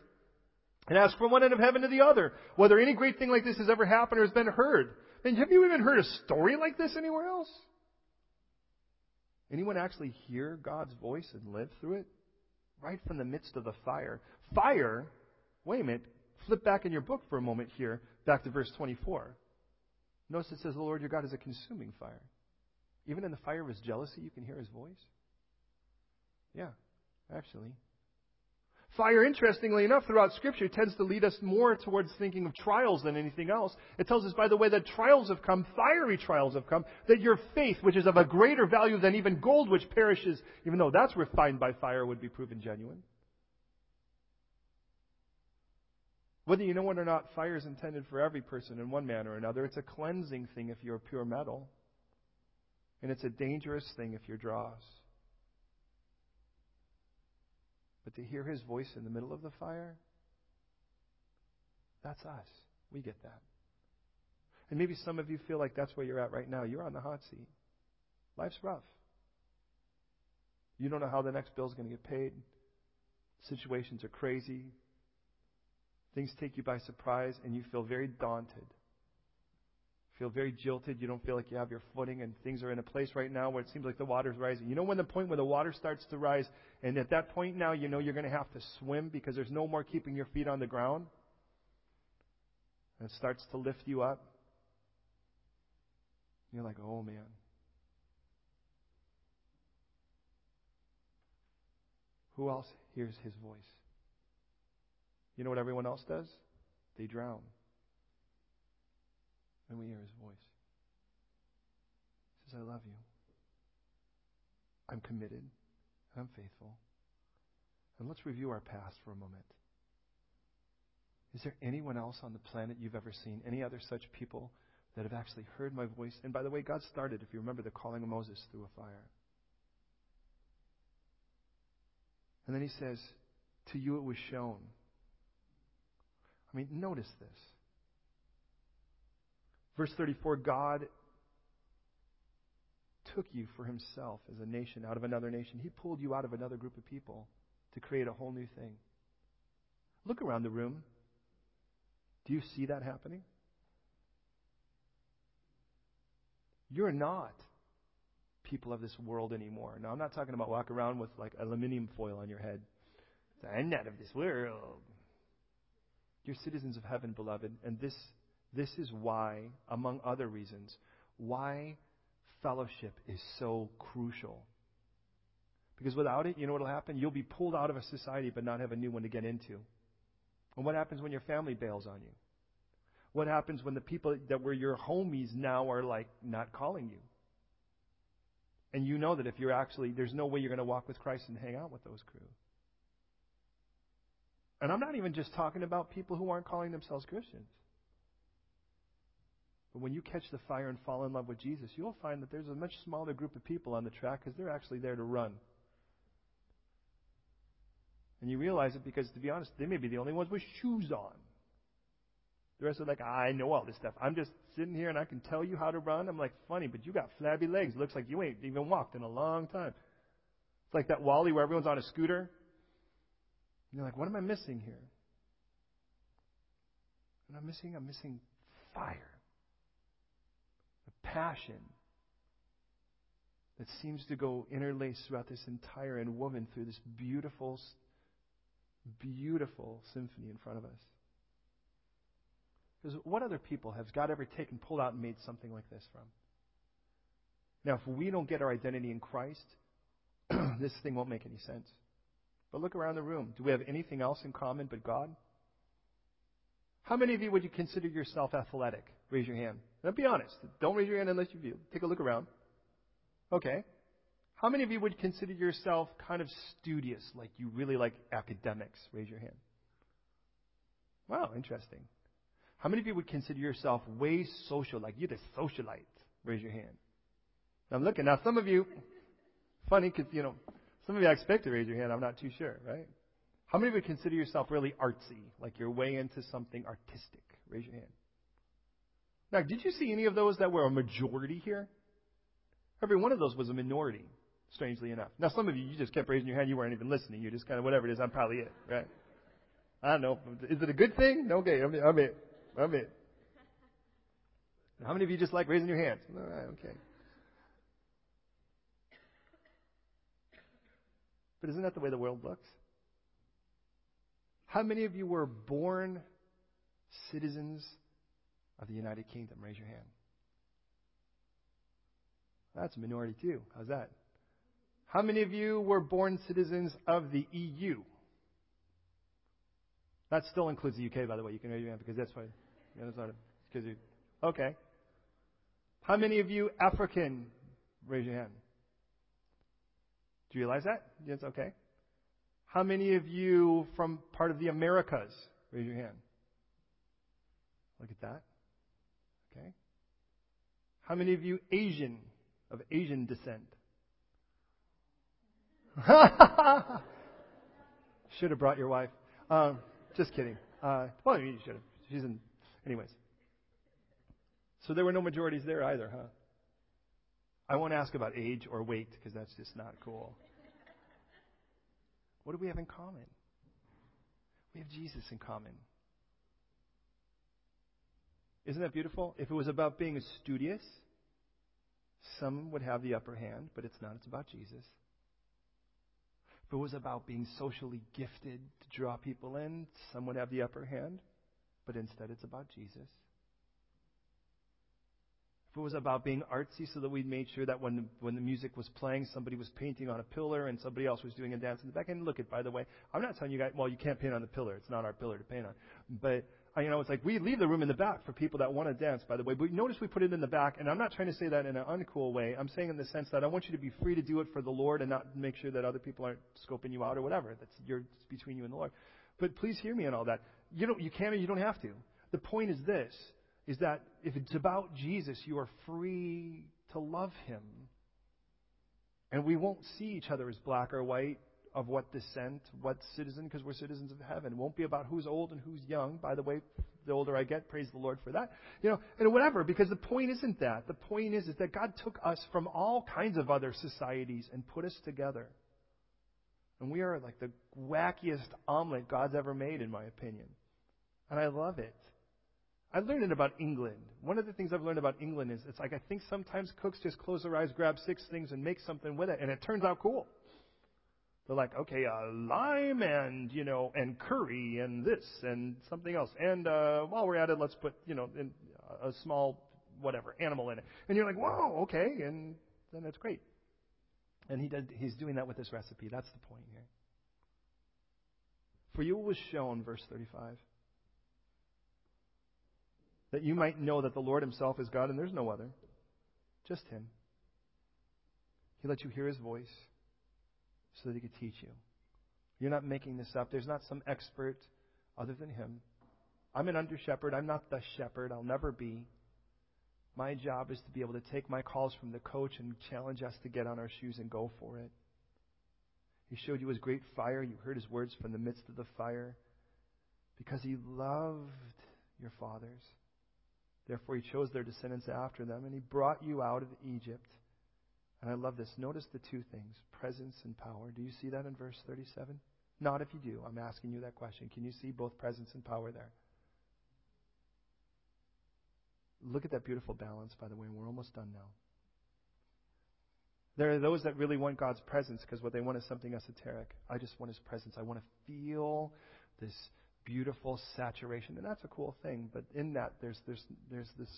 and ask from one end of heaven to the other whether any great thing like this has ever happened or has been heard. And have you even heard a story like this anywhere else? Anyone actually hear God's voice and live through it? Right from the midst of the fire. Fire, wait a minute, flip back in your book for a moment here, back to verse 24. Notice it says, The Lord your God is a consuming fire. Even in the fire of his jealousy, you can hear his voice? Yeah, actually. Fire, interestingly enough, throughout Scripture tends to lead us more towards thinking of trials than anything else. It tells us, by the way, that trials have come, fiery trials have come, that your faith, which is of a greater value than even gold which perishes, even though that's refined by fire, would be proven genuine. Whether you know it or not, fire is intended for every person in one manner or another. It's a cleansing thing if you're pure metal. And it's a dangerous thing if you're dross. But to hear his voice in the middle of the fire, that's us. We get that. And maybe some of you feel like that's where you're at right now. You're on the hot seat. Life's rough. You don't know how the next bill's going to get paid. Situations are crazy. Things take you by surprise, and you feel very daunted. Feel very jilted. You don't feel like you have your footing, and things are in a place right now where it seems like the water's rising. You know when the point where the water starts to rise, and at that point now you know you're going to have to swim because there's no more keeping your feet on the ground? And it starts to lift you up. You're like, oh man. Who else hears his voice? You know what everyone else does? They drown. And we hear his voice. He says, I love you. I'm committed. I'm faithful. And let's review our past for a moment. Is there anyone else on the planet you've ever seen? Any other such people that have actually heard my voice? And by the way, God started, if you remember, the calling of Moses through a fire. And then he says, To you it was shown. I mean, notice this. Verse 34 God took you for himself as a nation out of another nation. He pulled you out of another group of people to create a whole new thing. Look around the room. Do you see that happening? You're not people of this world anymore. Now, I'm not talking about walk around with like aluminum foil on your head. I'm not of this world. You're citizens of heaven, beloved, and this, this is why, among other reasons, why fellowship is so crucial. Because without it, you know what will happen? You'll be pulled out of a society but not have a new one to get into. And what happens when your family bails on you? What happens when the people that were your homies now are like not calling you? And you know that if you're actually, there's no way you're going to walk with Christ and hang out with those crew. And I'm not even just talking about people who aren't calling themselves Christians. But when you catch the fire and fall in love with Jesus, you'll find that there's a much smaller group of people on the track because they're actually there to run. And you realize it because, to be honest, they may be the only ones with shoes on. The rest are like, I know all this stuff. I'm just sitting here and I can tell you how to run. I'm like, funny, but you got flabby legs. Looks like you ain't even walked in a long time. It's like that WALL-E where everyone's on a scooter you're like, what am I missing here? And I'm missing, I'm missing fire. Passion that seems to go interlaced throughout this entire and woven through this beautiful, beautiful symphony in front of us. Because what other people has God ever taken, pulled out, and made something like this from? Now, if we don't get our identity in Christ, [clears throat] this thing won't make any sense. But look around the room. Do we have anything else in common but God? How many of you would you consider yourself athletic? Raise your hand. Now be honest. Don't raise your hand unless you feel. Take a look around. Okay. How many of you would consider yourself kind of studious, like you really like academics? Raise your hand. Wow, interesting. How many of you would consider yourself way social, like you're the socialite? Raise your hand. I'm looking. Now some of you, funny because, you know, some of you I expect to raise your hand. I'm not too sure, right? How many of you would consider yourself really artsy, like you're way into something artistic? Raise your hand. Now, did you see any of those that were a majority here? Every one of those was a minority, strangely enough. Now, some of you, you just kept raising your hand. You weren't even listening. You just kind of, whatever it is, I'm probably it, right? I don't know. Is it a good thing? Okay, I'm. I'm it. I'm it. How many of you just like raising your hands? All right, okay. But isn't that the way the world looks? How many of you were born citizens of the United Kingdom? Raise your hand. That's a minority too. How's that? How many of you were born citizens of the EU? That still includes the UK, by the way. You can raise your hand because that's why. Yeah, that's not you. Okay. How many of you African? Raise your hand. Do you realize that? Yes. Okay. How many of you from part of the Americas? Raise your hand. Look at that. Okay. How many of you Asian, of Asian descent? [laughs] should have brought your wife. Um, just kidding. Uh, well, you should have. She's in. Anyways. So there were no majorities there either, huh? I won't ask about age or weight because that's just not cool. What do we have in common? We have Jesus in common. Isn't that beautiful? If it was about being studious, some would have the upper hand, but it's not. It's about Jesus. If it was about being socially gifted to draw people in, some would have the upper hand, but instead it's about Jesus. If it was about being artsy so that we made sure that when when the music was playing, somebody was painting on a pillar and somebody else was doing a dance in the back. And look at, by the way, I'm not telling you guys, well, you can't paint on the pillar. It's not our pillar to paint on. But, you know, it's like we leave the room in the back for people that want to dance, by the way. But notice we put it in the back. And I'm not trying to say that in an uncool way. I'm saying in the sense that I want you to be free to do it for the Lord and not make sure that other people aren't scoping you out or whatever. That's your, it's between you and the Lord. But please hear me on all that. You don't, you can or you don't have to. The point is this is that if it's about Jesus, you are free to love him. And we won't see each other as black or white, of what descent, what citizen, because we're citizens of heaven. It won't be about who's old and who's young. By the way, the older I get, praise the Lord for that. You know, and whatever, because the point isn't that. The point is, is that God took us from all kinds of other societies and put us together. And we are like the wackiest omelet God's ever made, in my opinion. And I love it. I learned it about England. One of the things I've learned about England is it's like I think sometimes cooks just close their eyes, grab six things, and make something with it, and it turns out cool. They're like, okay, uh, lime and you know, and curry and this and something else, and uh, while we're at it, let's put you know, in, a small whatever animal in it, and you're like, whoa, okay, and then it's great. And he did, he's doing that with this recipe. That's the point here. For you was shown, verse 35 that you might know that the Lord Himself is God and there's no other. Just Him. He let you hear His voice so that He could teach you. You're not making this up. There's not some expert other than Him. I'm an under shepherd. I'm not the shepherd. I'll never be. My job is to be able to take my calls from the coach and challenge us to get on our shoes and go for it. He showed you his great fire. You heard his words from the midst of the fire because he loved your fathers. Therefore, he chose their descendants after them, and he brought you out of Egypt. And I love this. Notice the two things presence and power. Do you see that in verse 37? Not if you do. I'm asking you that question. Can you see both presence and power there? Look at that beautiful balance, by the way, we're almost done now. There are those that really want God's presence because what they want is something esoteric. I just want His presence. I want to feel this beautiful saturation, and that's a cool thing. But in that, there's there's there's this.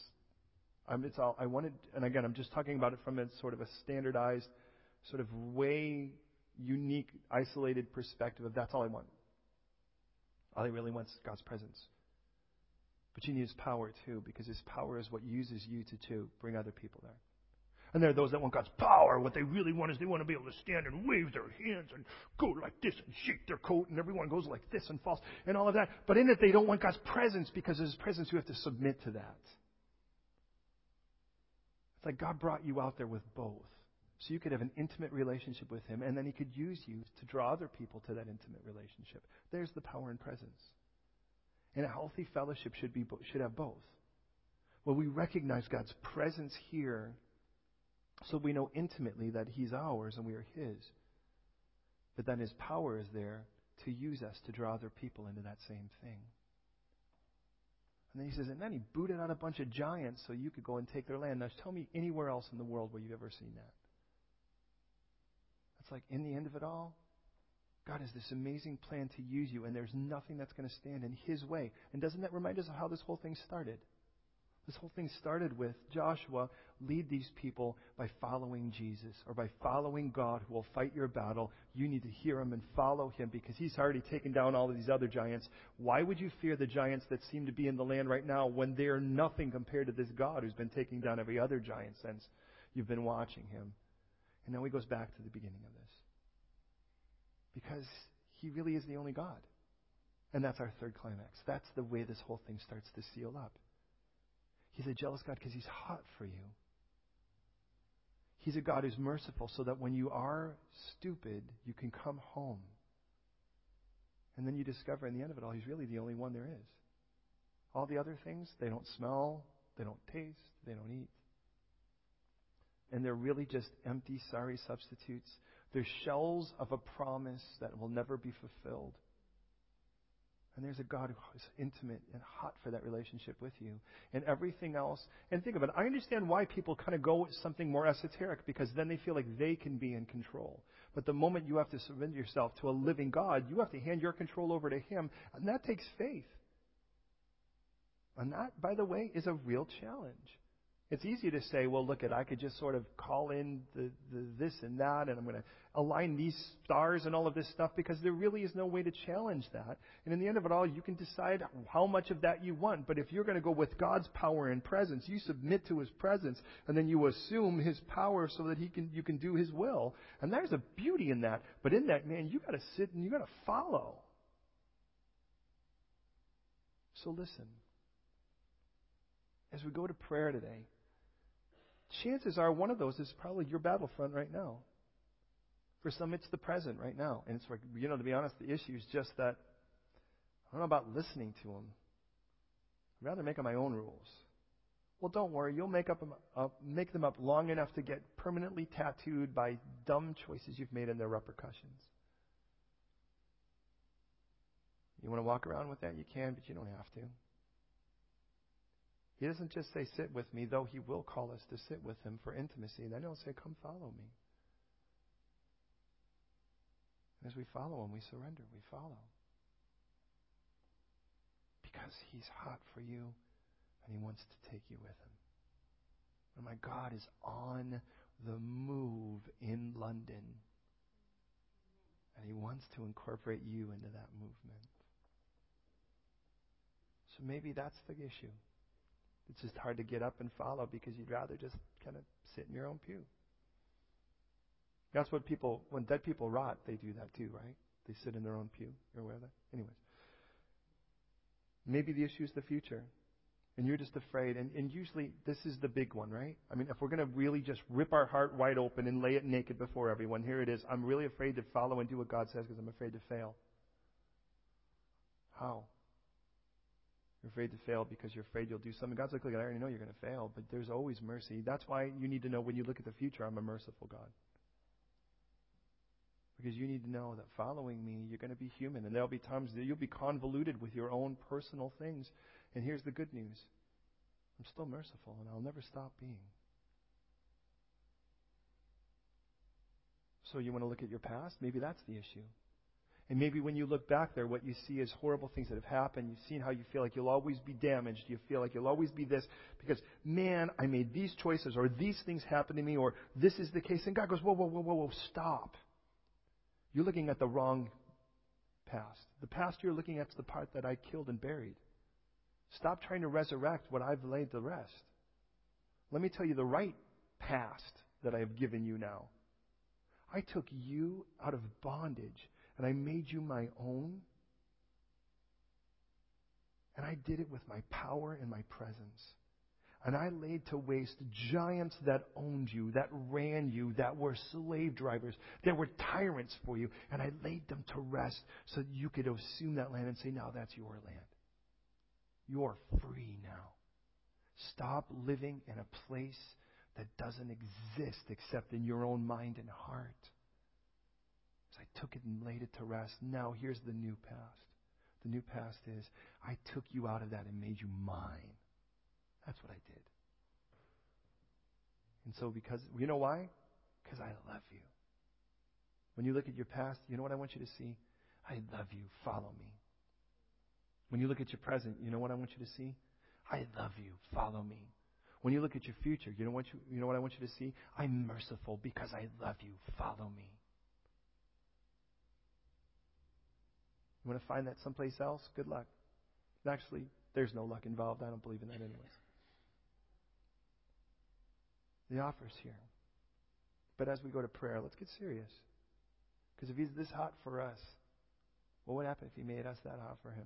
Um, it's all I wanted, and again, I'm just talking about it from a sort of a standardized, sort of way unique, isolated perspective of that's all I want. All he really wants is God's presence. But you need His power too, because His power is what uses you to, to bring other people there. And there are those that want God's power. What they really want is they want to be able to stand and wave their hands and go like this and shake their coat and everyone goes like this and falls and all of that. But in it, they don't want God's presence because of His presence, you have to submit to that. It's like God brought you out there with both. So you could have an intimate relationship with Him and then He could use you to draw other people to that intimate relationship. There's the power and presence. And a healthy fellowship should, be, should have both. Well, we recognize God's presence here so we know intimately that He's ours and we are His. But then His power is there to use us to draw other people into that same thing. And then he says, and then he booted out a bunch of giants so you could go and take their land. Now tell me anywhere else in the world where you've ever seen that. It's like in the end of it all, God has this amazing plan to use you, and there's nothing that's going to stand in His way. And doesn't that remind us of how this whole thing started? This whole thing started with Joshua, lead these people by following Jesus or by following God who will fight your battle. You need to hear him and follow him because he's already taken down all of these other giants. Why would you fear the giants that seem to be in the land right now when they're nothing compared to this God who's been taking down every other giant since you've been watching him? And now he goes back to the beginning of this. Because he really is the only God. And that's our third climax. That's the way this whole thing starts to seal up. He's a jealous God because he's hot for you. He's a God who's merciful so that when you are stupid, you can come home. And then you discover in the end of it all, he's really the only one there is. All the other things, they don't smell, they don't taste, they don't eat. And they're really just empty, sorry substitutes. They're shells of a promise that will never be fulfilled. And there's a God who is intimate and hot for that relationship with you. And everything else. And think of it. I understand why people kind of go with something more esoteric because then they feel like they can be in control. But the moment you have to surrender yourself to a living God, you have to hand your control over to Him. And that takes faith. And that, by the way, is a real challenge. It's easy to say, well, look at, I could just sort of call in the, the this and that, and I'm going to align these stars and all of this stuff because there really is no way to challenge that. And in the end of it all, you can decide how much of that you want. But if you're going to go with God's power and presence, you submit to His presence, and then you assume His power so that He can, you can do His will. And there's a beauty in that. But in that, man, you got to sit and you got to follow. So listen. As we go to prayer today, chances are one of those is probably your battlefront right now. For some, it's the present right now. And it's like, you know, to be honest, the issue is just that I don't know about listening to them. I'd rather make up my own rules. Well, don't worry. You'll make, up, up, make them up long enough to get permanently tattooed by dumb choices you've made and their repercussions. You want to walk around with that? You can, but you don't have to. He doesn't just say, Sit with me, though He will call us to sit with Him for intimacy. And then He'll say, Come follow me. And as we follow Him, we surrender, we follow. Because He's hot for you and He wants to take you with Him. And my God is on the move in London. And He wants to incorporate you into that movement. So maybe that's the issue. It's just hard to get up and follow because you'd rather just kind of sit in your own pew. That's what people, when dead people rot, they do that too, right? They sit in their own pew. You're aware of that? Anyways. Maybe the issue is the future. And you're just afraid. And, and usually, this is the big one, right? I mean, if we're going to really just rip our heart wide open and lay it naked before everyone, here it is. I'm really afraid to follow and do what God says because I'm afraid to fail. How? You're afraid to fail because you're afraid you'll do something. God's like, look, I already know you're going to fail, but there's always mercy. That's why you need to know when you look at the future, I'm a merciful God. Because you need to know that following me, you're going to be human. And there'll be times that you'll be convoluted with your own personal things. And here's the good news I'm still merciful, and I'll never stop being. So you want to look at your past? Maybe that's the issue. And maybe when you look back there, what you see is horrible things that have happened. You've seen how you feel like you'll always be damaged. You feel like you'll always be this because, man, I made these choices or these things happened to me or this is the case. And God goes, whoa, whoa, whoa, whoa, whoa, stop. You're looking at the wrong past. The past you're looking at is the part that I killed and buried. Stop trying to resurrect what I've laid to rest. Let me tell you the right past that I have given you now. I took you out of bondage and I made you my own. And I did it with my power and my presence. And I laid to waste giants that owned you, that ran you, that were slave drivers, that were tyrants for you. And I laid them to rest so that you could assume that land and say, now that's your land. You're free now. Stop living in a place that doesn't exist except in your own mind and heart. Took it and laid it to rest. Now here's the new past. The new past is, I took you out of that and made you mine. That's what I did. And so, because, you know why? Because I love you. When you look at your past, you know what I want you to see? I love you. Follow me. When you look at your present, you know what I want you to see? I love you. Follow me. When you look at your future, you know what you, you know what I want you to see? I'm merciful because I love you. Follow me. You want to find that someplace else? Good luck. Actually, there's no luck involved. I don't believe in that anyways. The offer's here. But as we go to prayer, let's get serious. Because if he's this hot for us, what would happen if he made us that hot for him?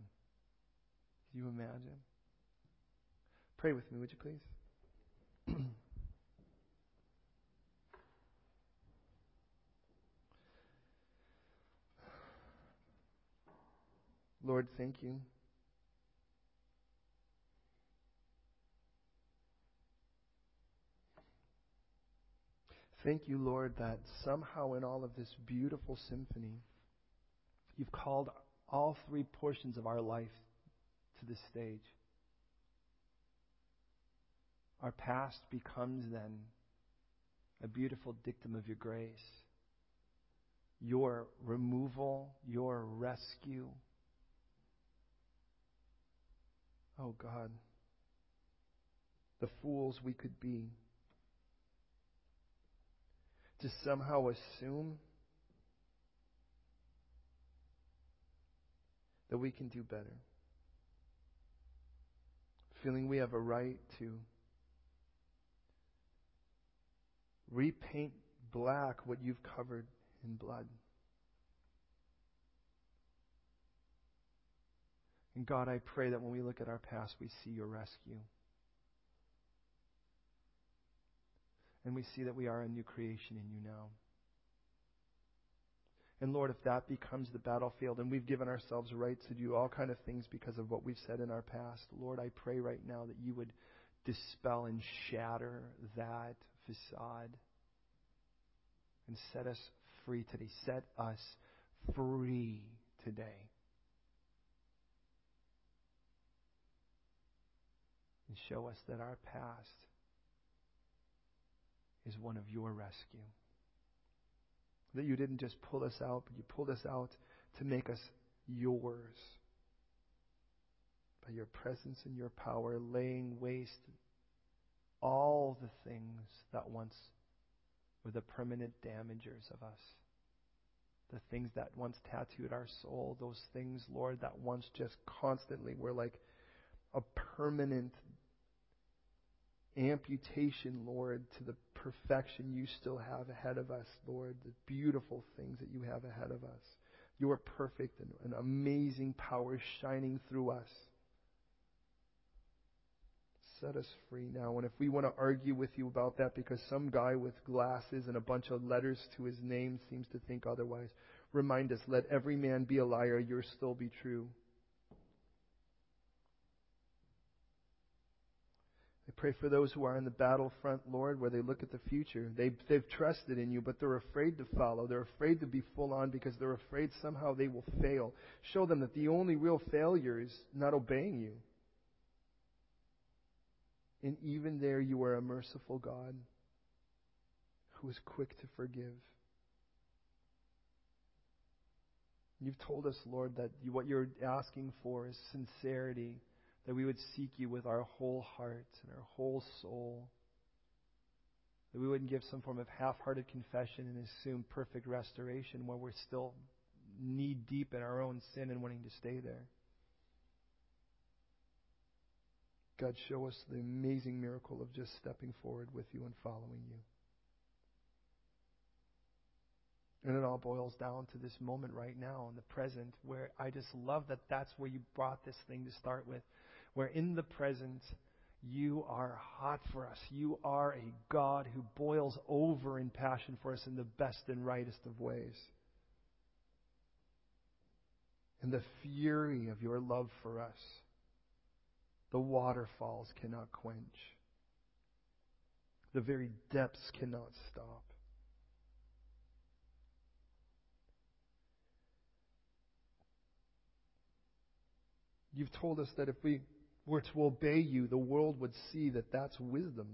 Can you imagine? Pray with me, would you please? [clears throat] Lord, thank you. Thank you, Lord, that somehow in all of this beautiful symphony, you've called all three portions of our life to this stage. Our past becomes then a beautiful dictum of your grace, your removal, your rescue. Oh God, the fools we could be to somehow assume that we can do better. Feeling we have a right to repaint black what you've covered in blood. And God, I pray that when we look at our past, we see your rescue. And we see that we are a new creation in you now. And Lord, if that becomes the battlefield and we've given ourselves rights to do all kind of things because of what we've said in our past, Lord, I pray right now that you would dispel and shatter that facade and set us free today. Set us free today. And show us that our past is one of your rescue. That you didn't just pull us out, but you pulled us out to make us yours. By your presence and your power, laying waste all the things that once were the permanent damagers of us. The things that once tattooed our soul, those things, Lord, that once just constantly were like a permanent amputation, Lord, to the perfection you still have ahead of us, Lord, the beautiful things that you have ahead of us. Your perfect and an amazing power shining through us. Set us free now. And if we want to argue with you about that because some guy with glasses and a bunch of letters to his name seems to think otherwise, remind us let every man be a liar, yours still be true. Pray for those who are in the battlefront, Lord, where they look at the future. They've, they've trusted in you, but they're afraid to follow. They're afraid to be full on because they're afraid somehow they will fail. Show them that the only real failure is not obeying you. And even there, you are a merciful God who is quick to forgive. You've told us, Lord, that what you're asking for is sincerity that we would seek you with our whole heart and our whole soul. That we wouldn't give some form of half hearted confession and assume perfect restoration where we're still knee deep in our own sin and wanting to stay there. God, show us the amazing miracle of just stepping forward with you and following you. And it all boils down to this moment right now in the present where I just love that that's where you brought this thing to start with where in the present you are hot for us. You are a God who boils over in passion for us in the best and rightest of ways. And the fury of your love for us, the waterfalls cannot quench. The very depths cannot stop. You've told us that if we were to obey you, the world would see that that's wisdom.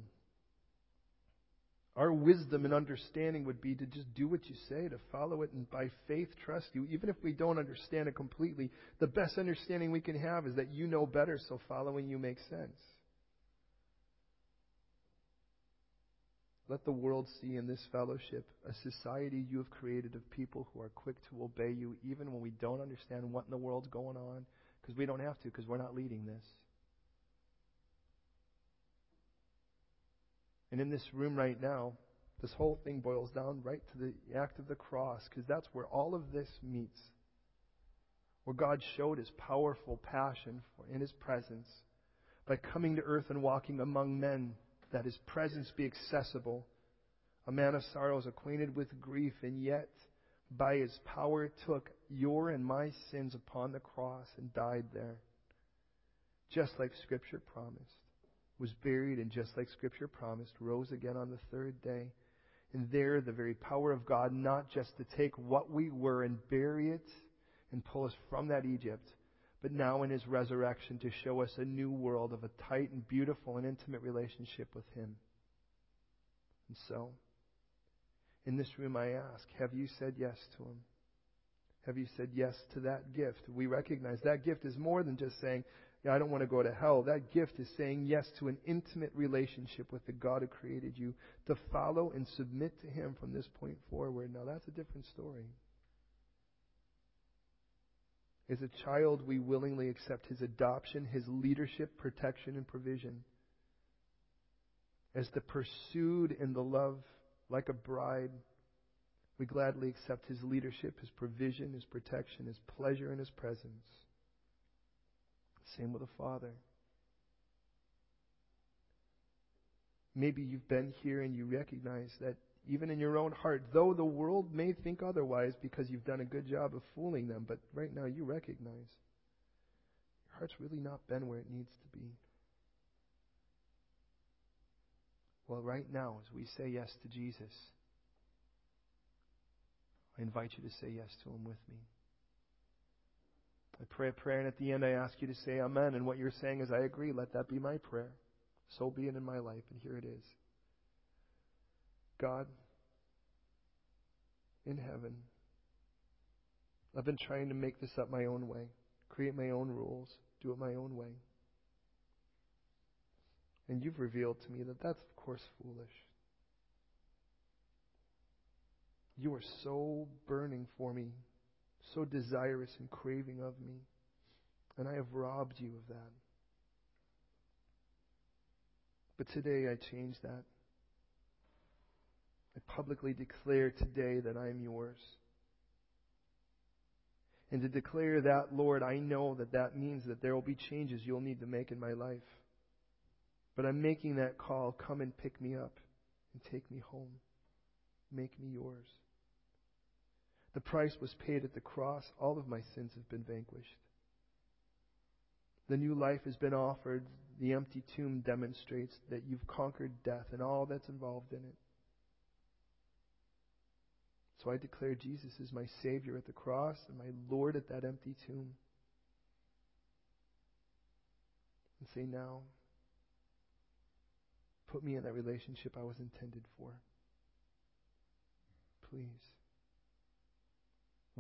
Our wisdom and understanding would be to just do what you say, to follow it, and by faith trust you. Even if we don't understand it completely, the best understanding we can have is that you know better, so following you makes sense. Let the world see in this fellowship a society you have created of people who are quick to obey you, even when we don't understand what in the world's going on, because we don't have to, because we're not leading this. And in this room right now, this whole thing boils down right to the act of the cross, because that's where all of this meets. Where God showed his powerful passion for, in his presence by coming to earth and walking among men, that his presence be accessible. A man of sorrows, acquainted with grief, and yet by his power took your and my sins upon the cross and died there. Just like Scripture promised was buried, and just like Scripture promised, rose again on the third day. And there, the very power of God, not just to take what we were and bury it and pull us from that Egypt, but now in His resurrection to show us a new world of a tight and beautiful and intimate relationship with Him. And so, in this room, I ask, have you said yes to Him? Have you said yes to that gift? We recognize that gift is more than just saying, I don't want to go to hell. That gift is saying yes to an intimate relationship with the God who created you, to follow and submit to Him from this point forward. Now, that's a different story. As a child, we willingly accept His adoption, His leadership, protection, and provision. As the pursued in the love like a bride, we gladly accept His leadership, His provision, His protection, His pleasure, and His presence. Same with the Father. Maybe you've been here and you recognize that even in your own heart, though the world may think otherwise because you've done a good job of fooling them, but right now you recognize your heart's really not been where it needs to be. Well, right now, as we say yes to Jesus, I invite you to say yes to Him with me. I pray a prayer, and at the end I ask you to say Amen. And what you're saying is, I agree. Let that be my prayer. So be it in my life. And here it is God, in heaven, I've been trying to make this up my own way, create my own rules, do it my own way. And you've revealed to me that that's, of course, foolish. You are so burning for me so desirous and craving of me. And I have robbed you of that. But today I change that. I publicly declare today that I am yours. And to declare that, Lord, I know that that means that there will be changes you'll need to make in my life. But I'm making that call. Come and pick me up and take me home. Make me yours. The price was paid at the cross. All of my sins have been vanquished. The new life has been offered. The empty tomb demonstrates that you've conquered death and all that's involved in it. So I declare Jesus is my Savior at the cross and my Lord at that empty tomb. And say, now, put me in that relationship I was intended for. Please.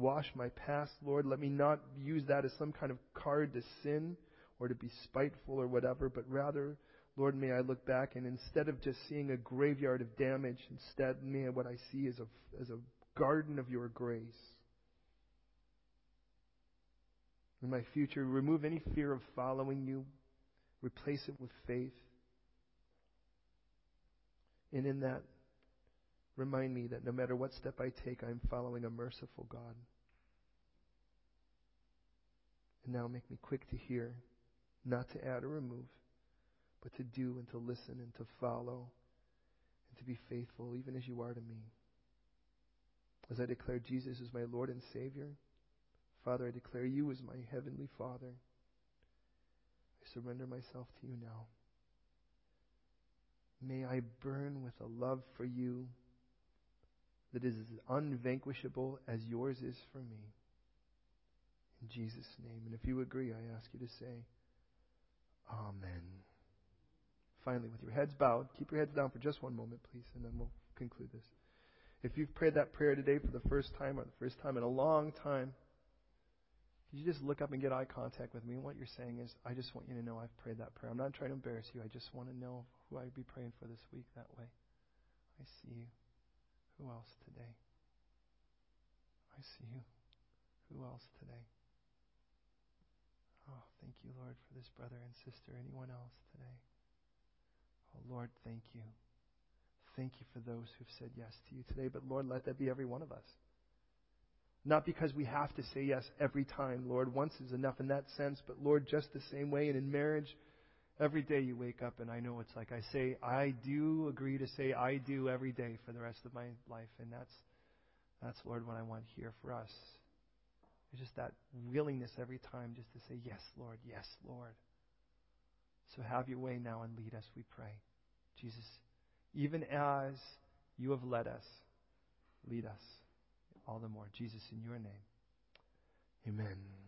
Wash my past, Lord. Let me not use that as some kind of card to sin or to be spiteful or whatever, but rather, Lord, may I look back and instead of just seeing a graveyard of damage, instead, may what I see is a, as a garden of your grace. In my future, remove any fear of following you, replace it with faith. And in that, Remind me that no matter what step I take, I'm following a merciful God. And now make me quick to hear, not to add or remove, but to do and to listen and to follow and to be faithful, even as you are to me. As I declare Jesus as my Lord and Savior, Father, I declare you as my Heavenly Father. I surrender myself to you now. May I burn with a love for you that is as unvanquishable as yours is for me. In Jesus' name. And if you agree, I ask you to say, Amen. Finally, with your heads bowed, keep your heads down for just one moment, please, and then we'll conclude this. If you've prayed that prayer today for the first time or the first time in a long time, could you just look up and get eye contact with me? And what you're saying is, I just want you to know I've prayed that prayer. I'm not trying to embarrass you. I just want to know who I'd be praying for this week that way. I see you. Who else today? I see you. Who else today? Oh, thank you, Lord, for this brother and sister. Anyone else today? Oh, Lord, thank you. Thank you for those who've said yes to you today. But Lord, let that be every one of us. Not because we have to say yes every time, Lord. Once is enough in that sense, but Lord, just the same way. And in marriage, every day you wake up, and I know it's like I say, I do agree to say I do every day for the rest of my life. And that's, that's Lord, what I want here for us. It's just that willingness every time just to say, Yes, Lord, yes, Lord. So have your way now and lead us, we pray. Jesus, even as you have led us, lead us all the more. Jesus, in your name. Amen.